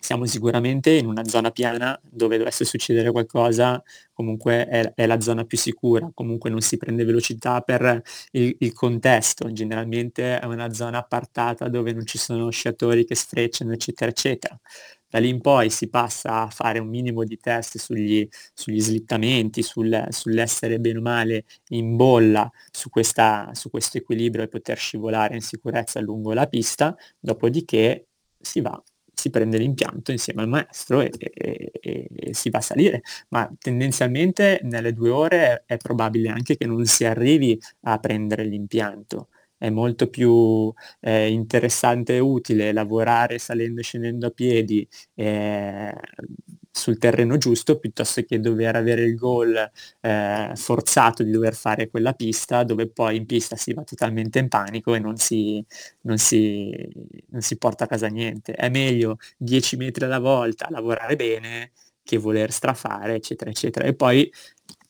siamo sicuramente in una zona piana dove dovesse succedere qualcosa comunque è è la zona più sicura, comunque non si prende velocità per il il contesto, generalmente è una zona appartata dove non ci sono sciatori che sfrecciano, eccetera, eccetera. Da lì in poi si passa a fare un minimo di test sugli sugli slittamenti, sul sull'essere bene o male in bolla su questa su questo equilibrio e poter scivolare in sicurezza lungo la pista, dopodiché si va, si prende l'impianto insieme al maestro e e e e si va a salire. Ma tendenzialmente nelle 2 ore è probabile anche che non si arrivi a prendere l'impianto. È molto più, ehm, interessante e utile lavorare salendo e scendendo a piedi, ehm, sul terreno giusto piuttosto che dover avere il goal eh, forzato di dover fare quella pista dove poi in pista si va totalmente in panico e non si, non si, non si porta a casa niente. È meglio 10 metri alla volta lavorare bene che voler strafare, eccetera, eccetera. E poi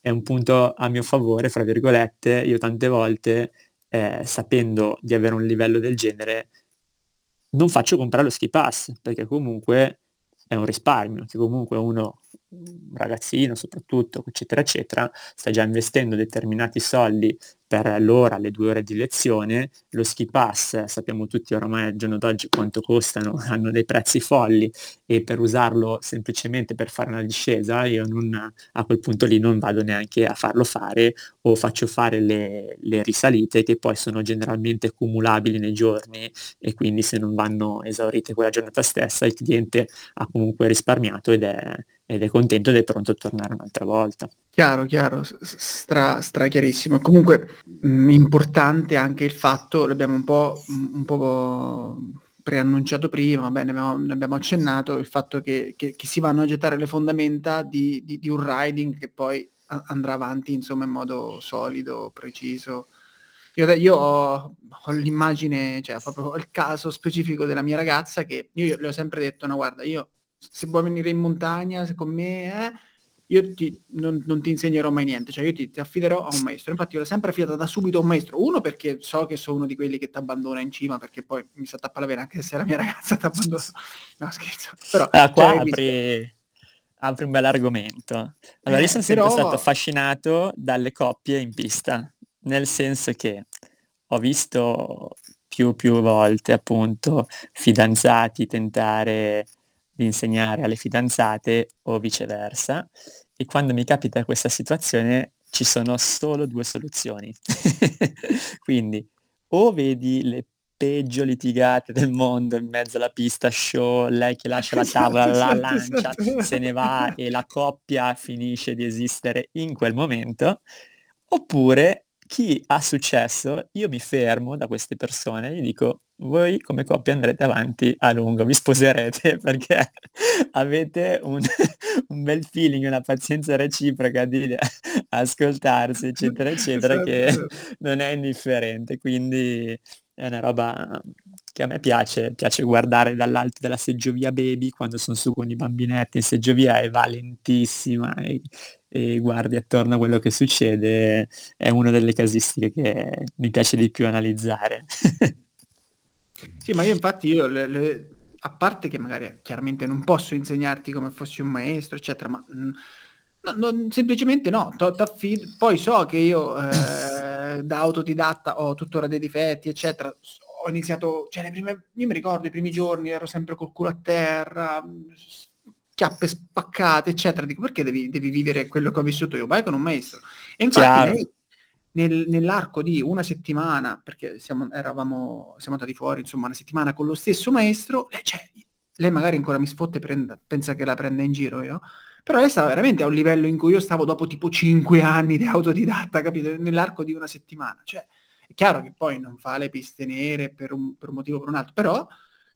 è un punto a mio favore, fra virgolette, io tante volte, eh, sapendo di avere un livello del genere, non faccio comprare lo ski pass, perché comunque è un risparmio, che comunque uno, un ragazzino soprattutto, eccetera, eccetera, sta già investendo determinati soldi per l'ora, le due ore di lezione, lo ski pass, sappiamo tutti oramai al giorno d'oggi quanto costano, hanno dei prezzi folli e per usarlo semplicemente per fare una discesa, io non, a quel punto lì non vado neanche a farlo fare o faccio fare le, le risalite che poi sono generalmente cumulabili nei giorni e quindi se non vanno esaurite quella giornata stessa il cliente ha comunque risparmiato ed è, ed è contento ed è pronto a tornare un'altra volta. Chiaro, chiaro, stra, stra chiarissimo. Comunque mh, mm, importante anche il fatto, l'abbiamo un po', un po' preannunciato prima, vabbè, ne abbiamo, ne abbiamo accennato, il fatto che, che, che, si vanno a gettare le fondamenta di, di, di un riding che poi a, andrà avanti insomma in modo solido, preciso. Io, io ho, ho, l'immagine, cioè proprio il caso specifico della mia ragazza che io le ho sempre detto, no guarda, io se vuoi venire in montagna con me, eh, io ti, non, non, ti insegnerò mai niente, cioè io ti, ti, affiderò a un maestro. Infatti io l'ho sempre affidata da subito a un maestro, uno perché so che sono uno di quelli che ti abbandona in cima, perché poi mi sa tappa la vena anche se la mia ragazza ti abbandona. No, scherzo. Però, ah, qua cioè, apri, apri, un bel argomento. Allora, eh, io sono sempre però... stato affascinato dalle coppie in pista, nel senso che ho visto più più volte appunto fidanzati tentare di insegnare alle fidanzate o viceversa. E quando mi capita questa situazione ci sono solo due soluzioni. Quindi o vedi le peggio litigate del mondo in mezzo alla pista, show, lei che lascia la tavola, la esatto, lancia, esatto. se ne va e la coppia finisce di esistere in quel momento, oppure chi ha successo, io mi fermo da queste persone e gli dico voi come coppia andrete avanti a lungo, vi sposerete perché avete un, un bel feeling, una pazienza reciproca di ascoltarsi, eccetera, eccetera, esatto. che esatto. non è indifferente. Quindi è una roba che a me piace, piace guardare dall'alto della seggiovia baby quando sono su con i bambinetti in seggiovia è valentissima e, e guardi attorno a quello che succede, è una delle casistiche che mi piace di più analizzare. Sì, ma io infatti io le, le, a parte che magari chiaramente non posso insegnarti come fossi un maestro, eccetera, ma mh, no, non, semplicemente no, to, poi so che io eh, da autodidatta ho tuttora dei difetti, eccetera, ho iniziato, cioè le prime, io mi ricordo i primi giorni ero sempre col culo a terra, chiappe spaccate, eccetera. Dico, perché devi, devi, vivere quello che ho vissuto io? Vai con un maestro. E infatti lei, nel, nell'arco di una settimana, perché siamo, eravamo, siamo andati fuori, insomma, una settimana con lo stesso maestro, lei, cioè, lei magari ancora mi sfotte, prenda, pensa che la prenda in giro io, però lei stava veramente a un livello in cui io stavo dopo tipo cinque anni di autodidatta, capito? Nell'arco di una settimana. Cioè, è chiaro che poi non fa le piste nere per un, per un motivo o per un altro, però,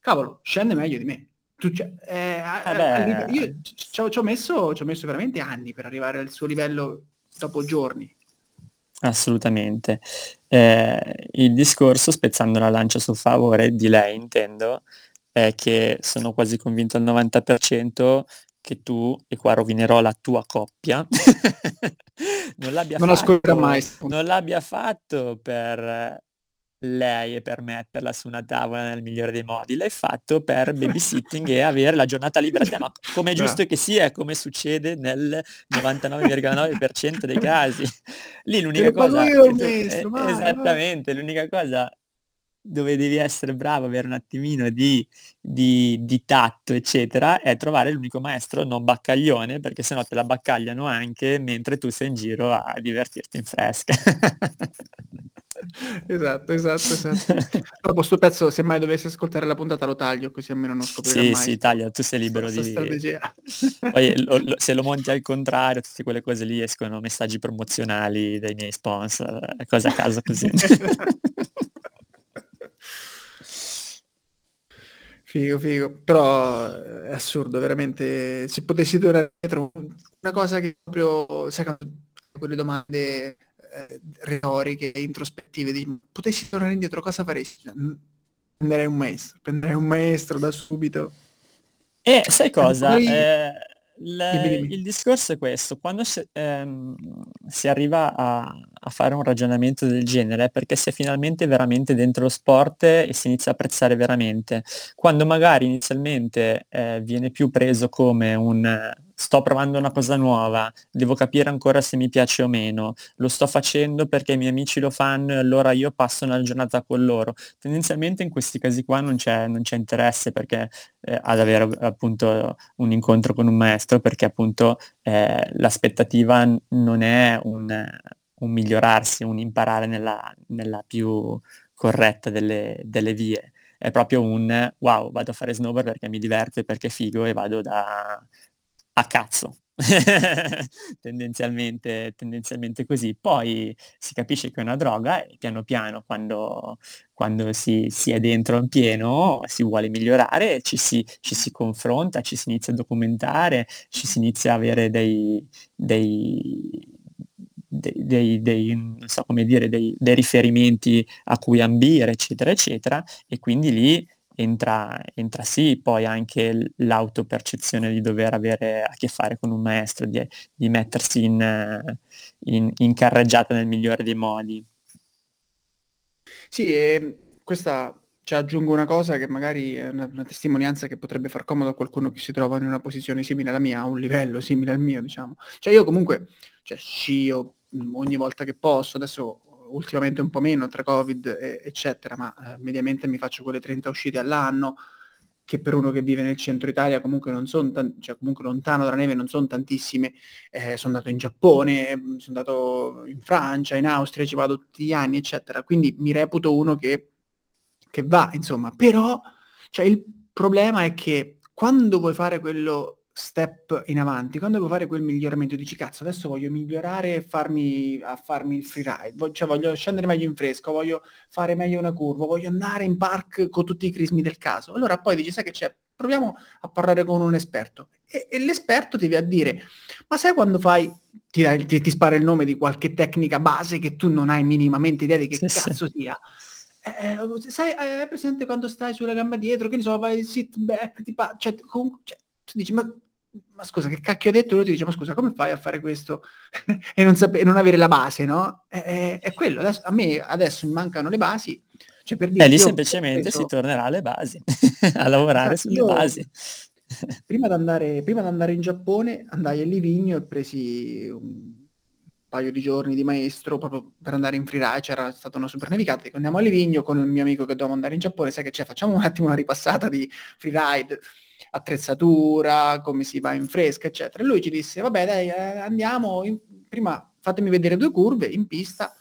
cavolo, scende meglio di me. Tu, cioè, eh, eh io ci ho, ci, ho messo, ci ho messo veramente anni per arrivare al suo livello dopo giorni. Assolutamente. Eh, il discorso, spezzando la lancia a suo favore, di lei intendo, è che sono quasi convinto al 90% che tu, e qua rovinerò la tua coppia, non l'abbia non fatto, mai. Non l'abbia fatto per lei e per metterla su una tavola nel migliore dei modi, l'hai fatto per babysitting e avere la giornata libera te, ma come è giusto che sia, come succede nel 99,9% dei casi. Lì l'unica cosa... Io, maestro, vai, esattamente, vai. l'unica cosa dove devi essere bravo, avere un attimino di, di, di, tatto, eccetera, è trovare l'unico maestro non baccaglione, perché sennò te la baccagliano anche mentre tu sei in giro a divertirti in fresca. esatto, esatto, esatto. Dopo sto pezzo, se mai dovessi ascoltare la puntata lo taglio, così almeno non scoprirò sì, mai. Sì, taglia, tu sei libero di... Strategia. Poi lo, lo, se lo monti al contrario, tutte quelle cose lì escono messaggi promozionali dai miei sponsor, cose a caso così. Figo, figo, però è assurdo, veramente. Se potessi tornare indietro, una cosa che proprio, sai, quelle domande eh, retoriche, introspettive, di potessi tornare indietro, cosa faresti? Prenderei un maestro, prenderei un maestro da subito. E sai cosa? Poi... Eh il, il discorso è questo, quando si, ehm, si arriva a, a, fare un ragionamento del genere, perché si è finalmente veramente dentro lo sport e si inizia a apprezzare veramente, quando magari inizialmente eh, viene più preso come un sto provando una cosa nuova, devo capire ancora se mi piace o meno, lo sto facendo perché i miei amici lo fanno e allora io passo una giornata con loro. Tendenzialmente in questi casi qua non c'è, non c'è interesse perché eh, ad avere appunto un incontro con un maestro perché appunto eh, l'aspettativa non è un, un, migliorarsi, un imparare nella, nella più corretta delle, delle vie è proprio un wow, vado a fare snowboard perché mi diverte, perché è figo e vado da, a cazzo. tendenzialmente, tendenzialmente così. Poi si capisce che è una droga e piano piano quando, quando si, si, è dentro in pieno si vuole migliorare, ci si, ci si confronta, ci si inizia a documentare, ci si inizia a avere dei, dei dei, dei, non so come dire, dei, dei riferimenti a cui ambire, eccetera, eccetera, e quindi lì entra, entra sì poi anche l'autopercezione di dover avere a che fare con un maestro, di, di mettersi in, in, in, carreggiata nel migliore dei modi. Sì, e questa ci aggiungo una cosa che magari è una, una, testimonianza che potrebbe far comodo a qualcuno che si trova in una posizione simile alla mia, a un livello simile al mio, diciamo. Cioè io comunque, cioè scio ogni volta che posso, adesso ultimamente un po' meno tra Covid, e, eccetera, ma eh, mediamente mi faccio quelle 30 uscite all'anno, che per uno che vive nel centro Italia comunque non sono, tan- cioè comunque lontano dalla neve non sono tantissime. Eh, sono andato in Giappone, mm, sono andato in Francia, in Austria, ci vado tutti gli anni, eccetera. Quindi mi reputo uno che, che va, insomma. Però cioè, il problema è che quando vuoi fare quello step in avanti, quando devo fare quel miglioramento, dici cazzo, adesso voglio migliorare e farmi, a farmi il freeride, voglio, cioè voglio scendere meglio in fresco, voglio fare meglio una curva, voglio andare in park con tutti i crismi del caso. Allora poi dici, sai che c'è? Proviamo a parlare con un esperto. E, e l'esperto ti viene a dire, ma sai quando fai, ti, ti, ti, spara il nome di qualche tecnica base che tu non hai minimamente idea di che sì, cazzo sì. sia? Eh, eh sai, eh, è presente quando stai sulla gamba dietro, che ne so, vai sit back, ti pa- cioè, comunque, cioè, tu dici, ma ma scusa, che cacchio ha detto? E lui ti dice, ma scusa, come fai a fare questo e, non sape- non avere la base, no? È, è, quello, adesso, a me adesso mi mancano le basi. Cioè per dire, e lì semplicemente preso... si tornerà alle basi, a lavorare esatto, sulle basi. prima, di prima di andare in Giappone andai a Livigno e presi un paio di giorni di maestro proprio per andare in freeride, c'era stata una super nevicata, dico andiamo a Livigno con il mio amico che dovevamo andare in Giappone, sai che c'è, facciamo un attimo una ripassata di freeride attrezzatura, come si va in fresca, eccetera. E lui ci disse, vabbè dai, eh, andiamo, in... prima fatemi vedere due curve in pista.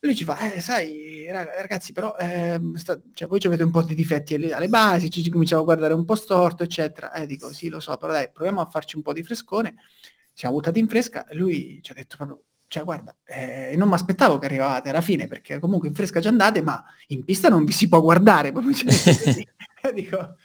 E lui ci fa, eh, sai, ragazzi, però eh, sta... cioè, voi avete un po' di difetti alle, alle basi, ci, ci cominciamo a guardare un po' storto, eccetera. E eh, dico, sì, lo so, però dai, proviamo a farci un po' di frescone. Siamo buttati in fresca e lui ci ha detto proprio, cioè guarda, eh, non mi aspettavo che arrivavate alla fine perché comunque in fresca già andate, ma in pista non vi si può guardare. Proprio, cioè, dico,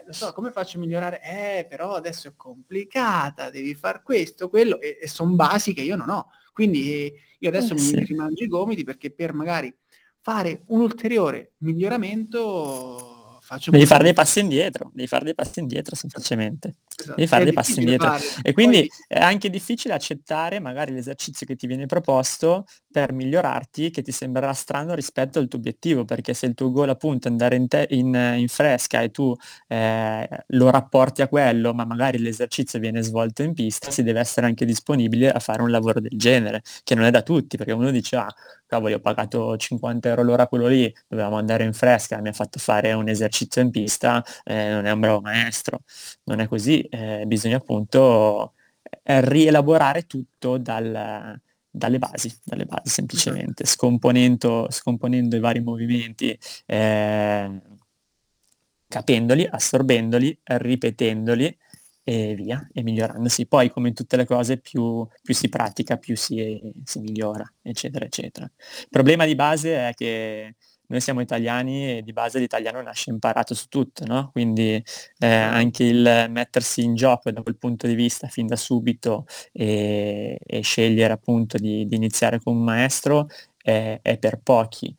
eh, lo so, come faccio a migliorare? Eh, però adesso è complicata, devi fare questo, quello, e, e sono basi che io non ho. Quindi io adesso eh, mi sì. rimangio i gomiti perché per magari fare un ulteriore miglioramento faccio devi fare dei passi indietro, devi fare dei passi indietro semplicemente. Esatto. Devi fare è dei passi indietro. Fare. E quindi Poi... è anche difficile accettare magari l'esercizio che ti viene proposto per migliorarti, che ti sembrerà strano rispetto al tuo obiettivo, perché se il tuo goal appunto è andare in, te- in, in fresca e tu eh, lo rapporti a quello, ma magari l'esercizio viene svolto in pista, si deve essere anche disponibile a fare un lavoro del genere, che non è da tutti, perché uno dice, ah, cavoli, ho pagato 50 euro l'ora quello lì, dovevamo andare in fresca, mi ha fatto fare un esercizio in pista, eh, non è un bravo maestro. Non è così, eh, bisogna appunto eh, rielaborare tutto dal, dalle basi, dalle basi semplicemente, scomponendo, scomponendo i vari movimenti, eh, capendoli, assorbendoli, ripetendoli e via, e migliorandosi. Poi, come in tutte le cose, più, più si pratica, più si, si, migliora, eccetera, eccetera. Il problema di base è che noi siamo italiani e di base l'italiano nasce imparato su tutto, no? Quindi eh, anche il mettersi in gioco da quel punto di vista fin da subito e, e scegliere appunto di, di, iniziare con un maestro è, è per pochi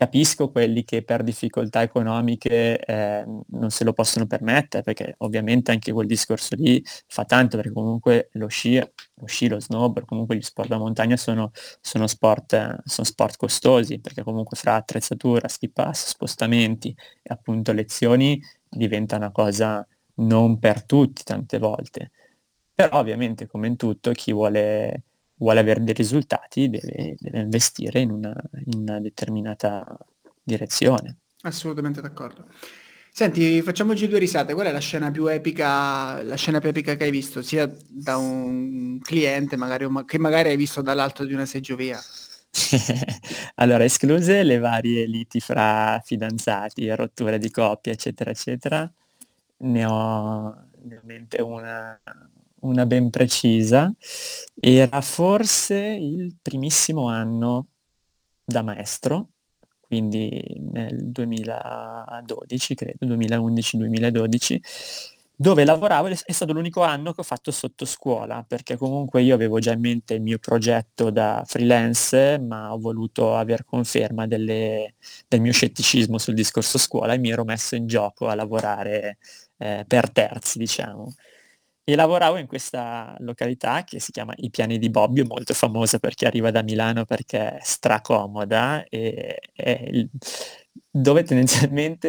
capisco quelli che per difficoltà economiche eh, non se lo possono permettere, perché ovviamente anche quel discorso lì fa tanto, perché comunque lo sci, lo, sci, lo snowboard, comunque gli sport da montagna sono, sono, sport, sono sport costosi, perché comunque fra attrezzatura, ski pass, spostamenti e appunto lezioni diventa una cosa non per tutti tante volte. Però ovviamente come in tutto chi vuole vuole avere dei risultati deve, deve investire in una, in una determinata direzione. Assolutamente d'accordo. Senti, facciamoci due risate. Qual è la scena più epica, la scena più epica che hai visto, sia da un cliente magari, che magari hai visto dall'alto di una seggiovia? allora, escluse le varie liti fra fidanzati, rotture di coppia, eccetera, eccetera, ne ho in mente una, una ben precisa. Era forse il primissimo anno da maestro, quindi nel 2012, credo, 2011-2012, dove lavoravo, è stato l'unico anno che ho fatto sotto scuola, perché comunque io avevo già in mente il mio progetto da freelance, ma ho voluto aver conferma delle, del mio scetticismo sul discorso scuola e mi ero messo in gioco a lavorare eh, per terzi, diciamo. E lavoravo in questa località che si chiama I Piani di Bobbio, molto famosa perché arriva da Milano perché è stracomoda e è il, dove tendenzialmente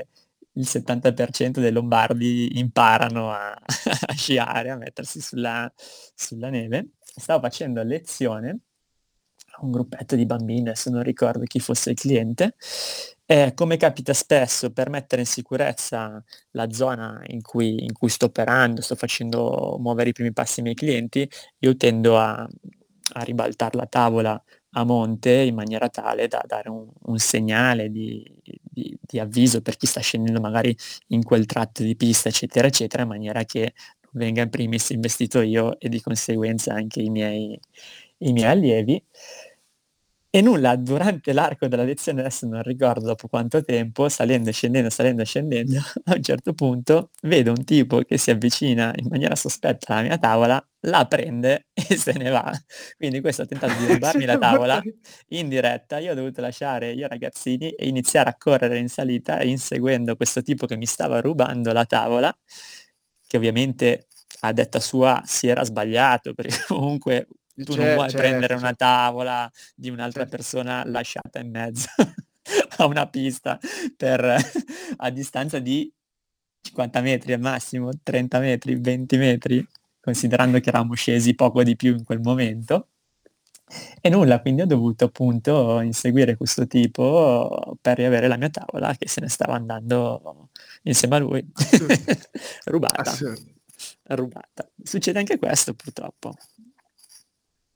eh, il 70% dei lombardi imparano a, a sciare, a mettersi sulla, sulla neve. Stavo facendo lezione un gruppetto di bambini, adesso non ricordo chi fosse il cliente, eh, come capita spesso, per mettere in sicurezza la zona in cui, in cui, sto operando, sto facendo muovere i primi passi ai miei clienti, io tendo a, a ribaltare la tavola a monte in maniera tale da dare un, un segnale di, di, di, avviso per chi sta scendendo magari in quel tratto di pista, eccetera, eccetera, in maniera che venga in primis investito io e di conseguenza anche i miei, i miei allievi. E nulla, durante l'arco della lezione, adesso non ricordo dopo quanto tempo, salendo e scendendo, salendo e scendendo, a un certo punto vedo un tipo che si avvicina in maniera sospetta alla mia tavola, la prende e se ne va. Quindi questo ha tentato di rubarmi la tavola in diretta, io ho dovuto lasciare io ragazzini e iniziare a correre in salita inseguendo questo tipo che mi stava rubando la tavola, che ovviamente a detta sua si era sbagliato, perché comunque tu non vuoi certo, prendere una certo. tavola di un'altra certo. persona lasciata in mezzo a una pista per, a distanza di 50 metri al massimo, 30 metri, 20 metri, considerando che eravamo scesi poco di più in quel momento. E nulla, quindi ho dovuto appunto inseguire questo tipo per riavere la mia tavola che se ne stava andando insieme a lui. Rubata. Assurdo. Rubata. Succede anche questo purtroppo.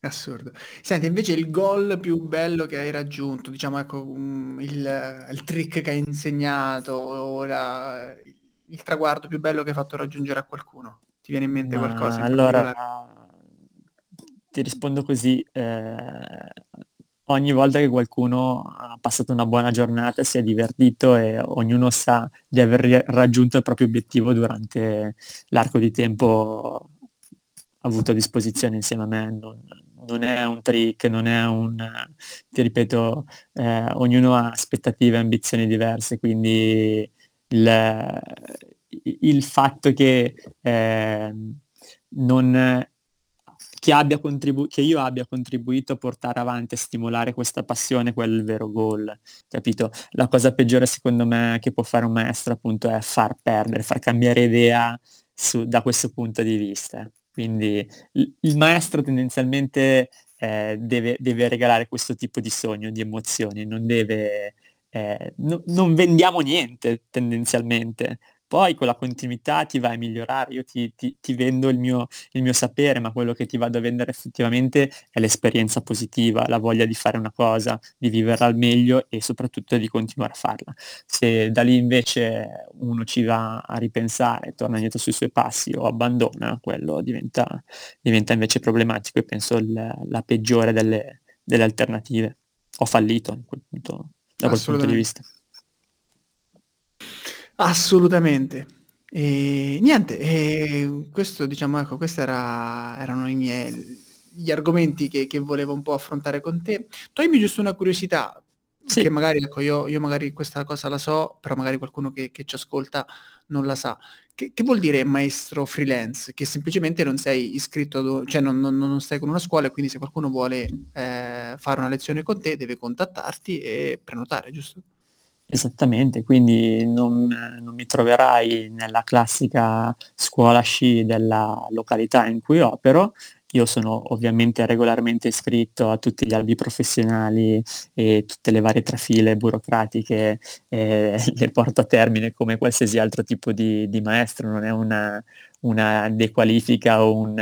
Assurdo. Senti, invece il gol più bello che hai raggiunto, diciamo, ecco, mm, il, il trick che hai insegnato, o la- il traguardo più bello che hai fatto raggiungere a qualcuno? Ti viene in mente Ma qualcosa in allora ti rispondo così, eh, ogni volta che qualcuno ha passato una buona giornata, si è divertito e ognuno sa di aver raggiunto il proprio obiettivo durante l'arco di tempo avuto a disposizione insieme a me. Non, non è un trick, non è un... ti ripeto, eh, ognuno ha aspettative e ambizioni diverse, quindi il, il fatto che, eh, non, che, abbia contribu- che io abbia contribuito a portare avanti, a stimolare questa passione, il vero goal, capito? La cosa peggiore secondo me che può fare un maestro appunto è far perdere, far cambiare idea su, da questo punto di vista. Quindi il maestro tendenzialmente eh, deve, deve, regalare questo tipo di sogno, di emozioni, non deve... Eh, no, non vendiamo niente tendenzialmente, poi con la continuità ti vai a migliorare, io ti, ti, ti vendo il mio, il mio, sapere, ma quello che ti vado a vendere effettivamente è l'esperienza positiva, la voglia di fare una cosa, di viverla al meglio e soprattutto di continuare a farla. Se da lì invece uno ci va a ripensare, torna indietro sui suoi passi o abbandona, quello diventa, diventa invece problematico e penso il, la peggiore delle, delle alternative. Ho fallito in quel punto da quel punto di vista. Assolutamente. E niente, e questo diciamo, ecco, questi era, erano i miei gli argomenti che, che, volevo un po' affrontare con te. Toglimi giusto una curiosità, sì. che magari, ecco, io, io, magari questa cosa la so, però magari qualcuno che, che ci ascolta non la sa. Che, che, vuol dire maestro freelance? Che semplicemente non sei iscritto, cioè non, non, non, stai con una scuola e quindi se qualcuno vuole eh, fare una lezione con te deve contattarti e prenotare, giusto? Esattamente, quindi non, non mi troverai nella classica scuola sci della località in cui opero, io sono ovviamente regolarmente iscritto a tutti gli albi professionali e tutte le varie trafile burocratiche eh, le porto a termine come qualsiasi altro tipo di, di maestro, non è una, una dequalifica o, un,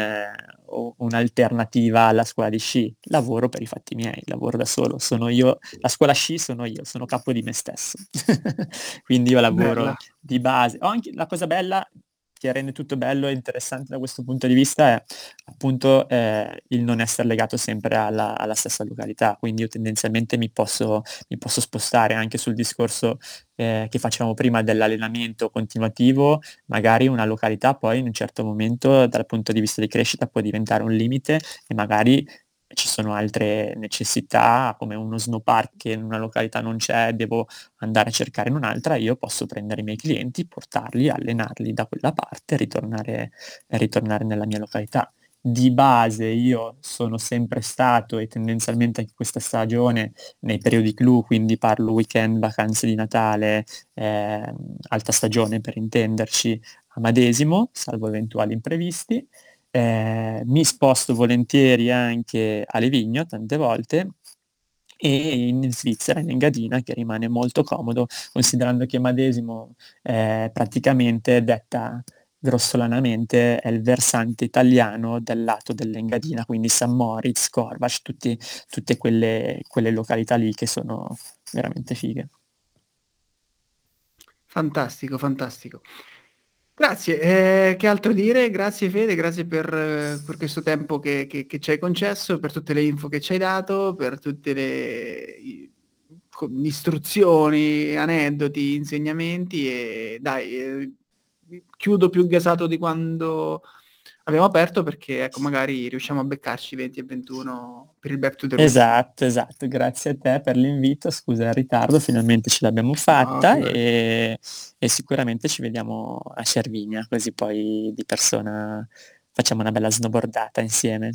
un'alternativa alla scuola di sci. Lavoro per i fatti miei, lavoro da solo, sono io, la scuola sci sono io, sono capo di me stesso. Quindi io lavoro Bella. di base. Anche la cosa bella che rende tutto bello e interessante da questo punto di vista è appunto eh, il non essere legato sempre alla, alla, stessa località. Quindi io tendenzialmente mi posso, mi posso spostare anche sul discorso eh, che facevamo prima dell'allenamento continuativo, magari una località poi in un certo momento dal punto di vista di crescita può diventare un limite e magari ci sono altre necessità, come uno snowpark che in una località non c'è, devo andare a cercare in un'altra, io posso prendere i miei clienti, portarli, allenarli da quella parte e ritornare, ritornare nella mia località. Di base io sono sempre stato e tendenzialmente anche questa stagione nei periodi clou, quindi parlo weekend, vacanze di Natale, eh, alta stagione per intenderci, a Madesimo, salvo eventuali imprevisti. Eh, mi sposto volentieri anche a Livigno tante volte e in Svizzera, in Engadina, che rimane molto comodo, considerando che Madesimo eh, praticamente detta grossolanamente è il versante italiano del lato dell'Engadina, quindi San Moritz, Corvac, tutti, tutte quelle, quelle località lì che sono veramente fighe. Fantastico, fantastico. Grazie, eh, che altro dire? Grazie Fede, grazie per, eh, per questo tempo che, che, che, ci hai concesso, per tutte le info che ci hai dato, per tutte le istruzioni, aneddoti, insegnamenti e dai, eh, chiudo più gasato di quando abbiamo aperto perché ecco magari riusciamo a beccarci 20 e 21 per il Back to the Room. Esatto, esatto, grazie a te per l'invito, scusa il ritardo, finalmente ce l'abbiamo fatta no, e, e, sicuramente ci vediamo a Cervinia, così poi di persona facciamo una bella snowboardata insieme.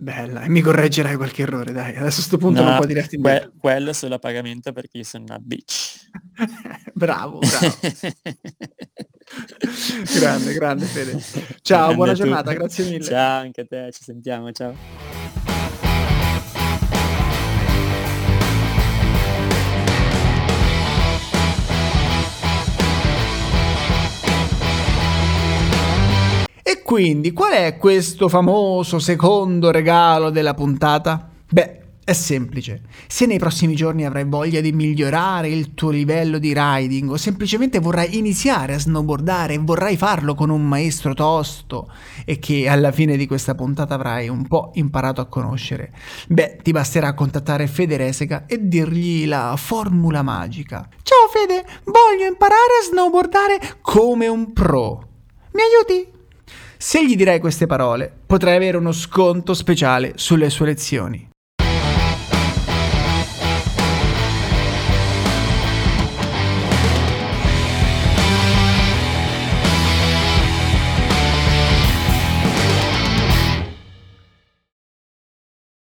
Bella, e mi correggerai qualche errore, dai, adesso a questo punto no, non puoi dirti que- quello solo a pagamento perché io sono una bitch. bravo, bravo. grande, grande Fede. Ciao, grande buona giornata, grazie mille. Ciao anche a te, ci sentiamo, ciao. E quindi, qual è questo famoso secondo regalo della puntata? Beh, è semplice. Se nei prossimi giorni avrai voglia di migliorare il tuo livello di riding o semplicemente vorrai iniziare a snowboardare e vorrai farlo con un maestro tosto e che alla fine di questa puntata avrai un po' imparato a conoscere, beh, ti basterà contattare Fede Reseca e dirgli la formula magica. Ciao Fede, voglio imparare a snowboardare come un pro. Mi aiuti? Se gli direi queste parole, potrai avere uno sconto speciale sulle sue lezioni.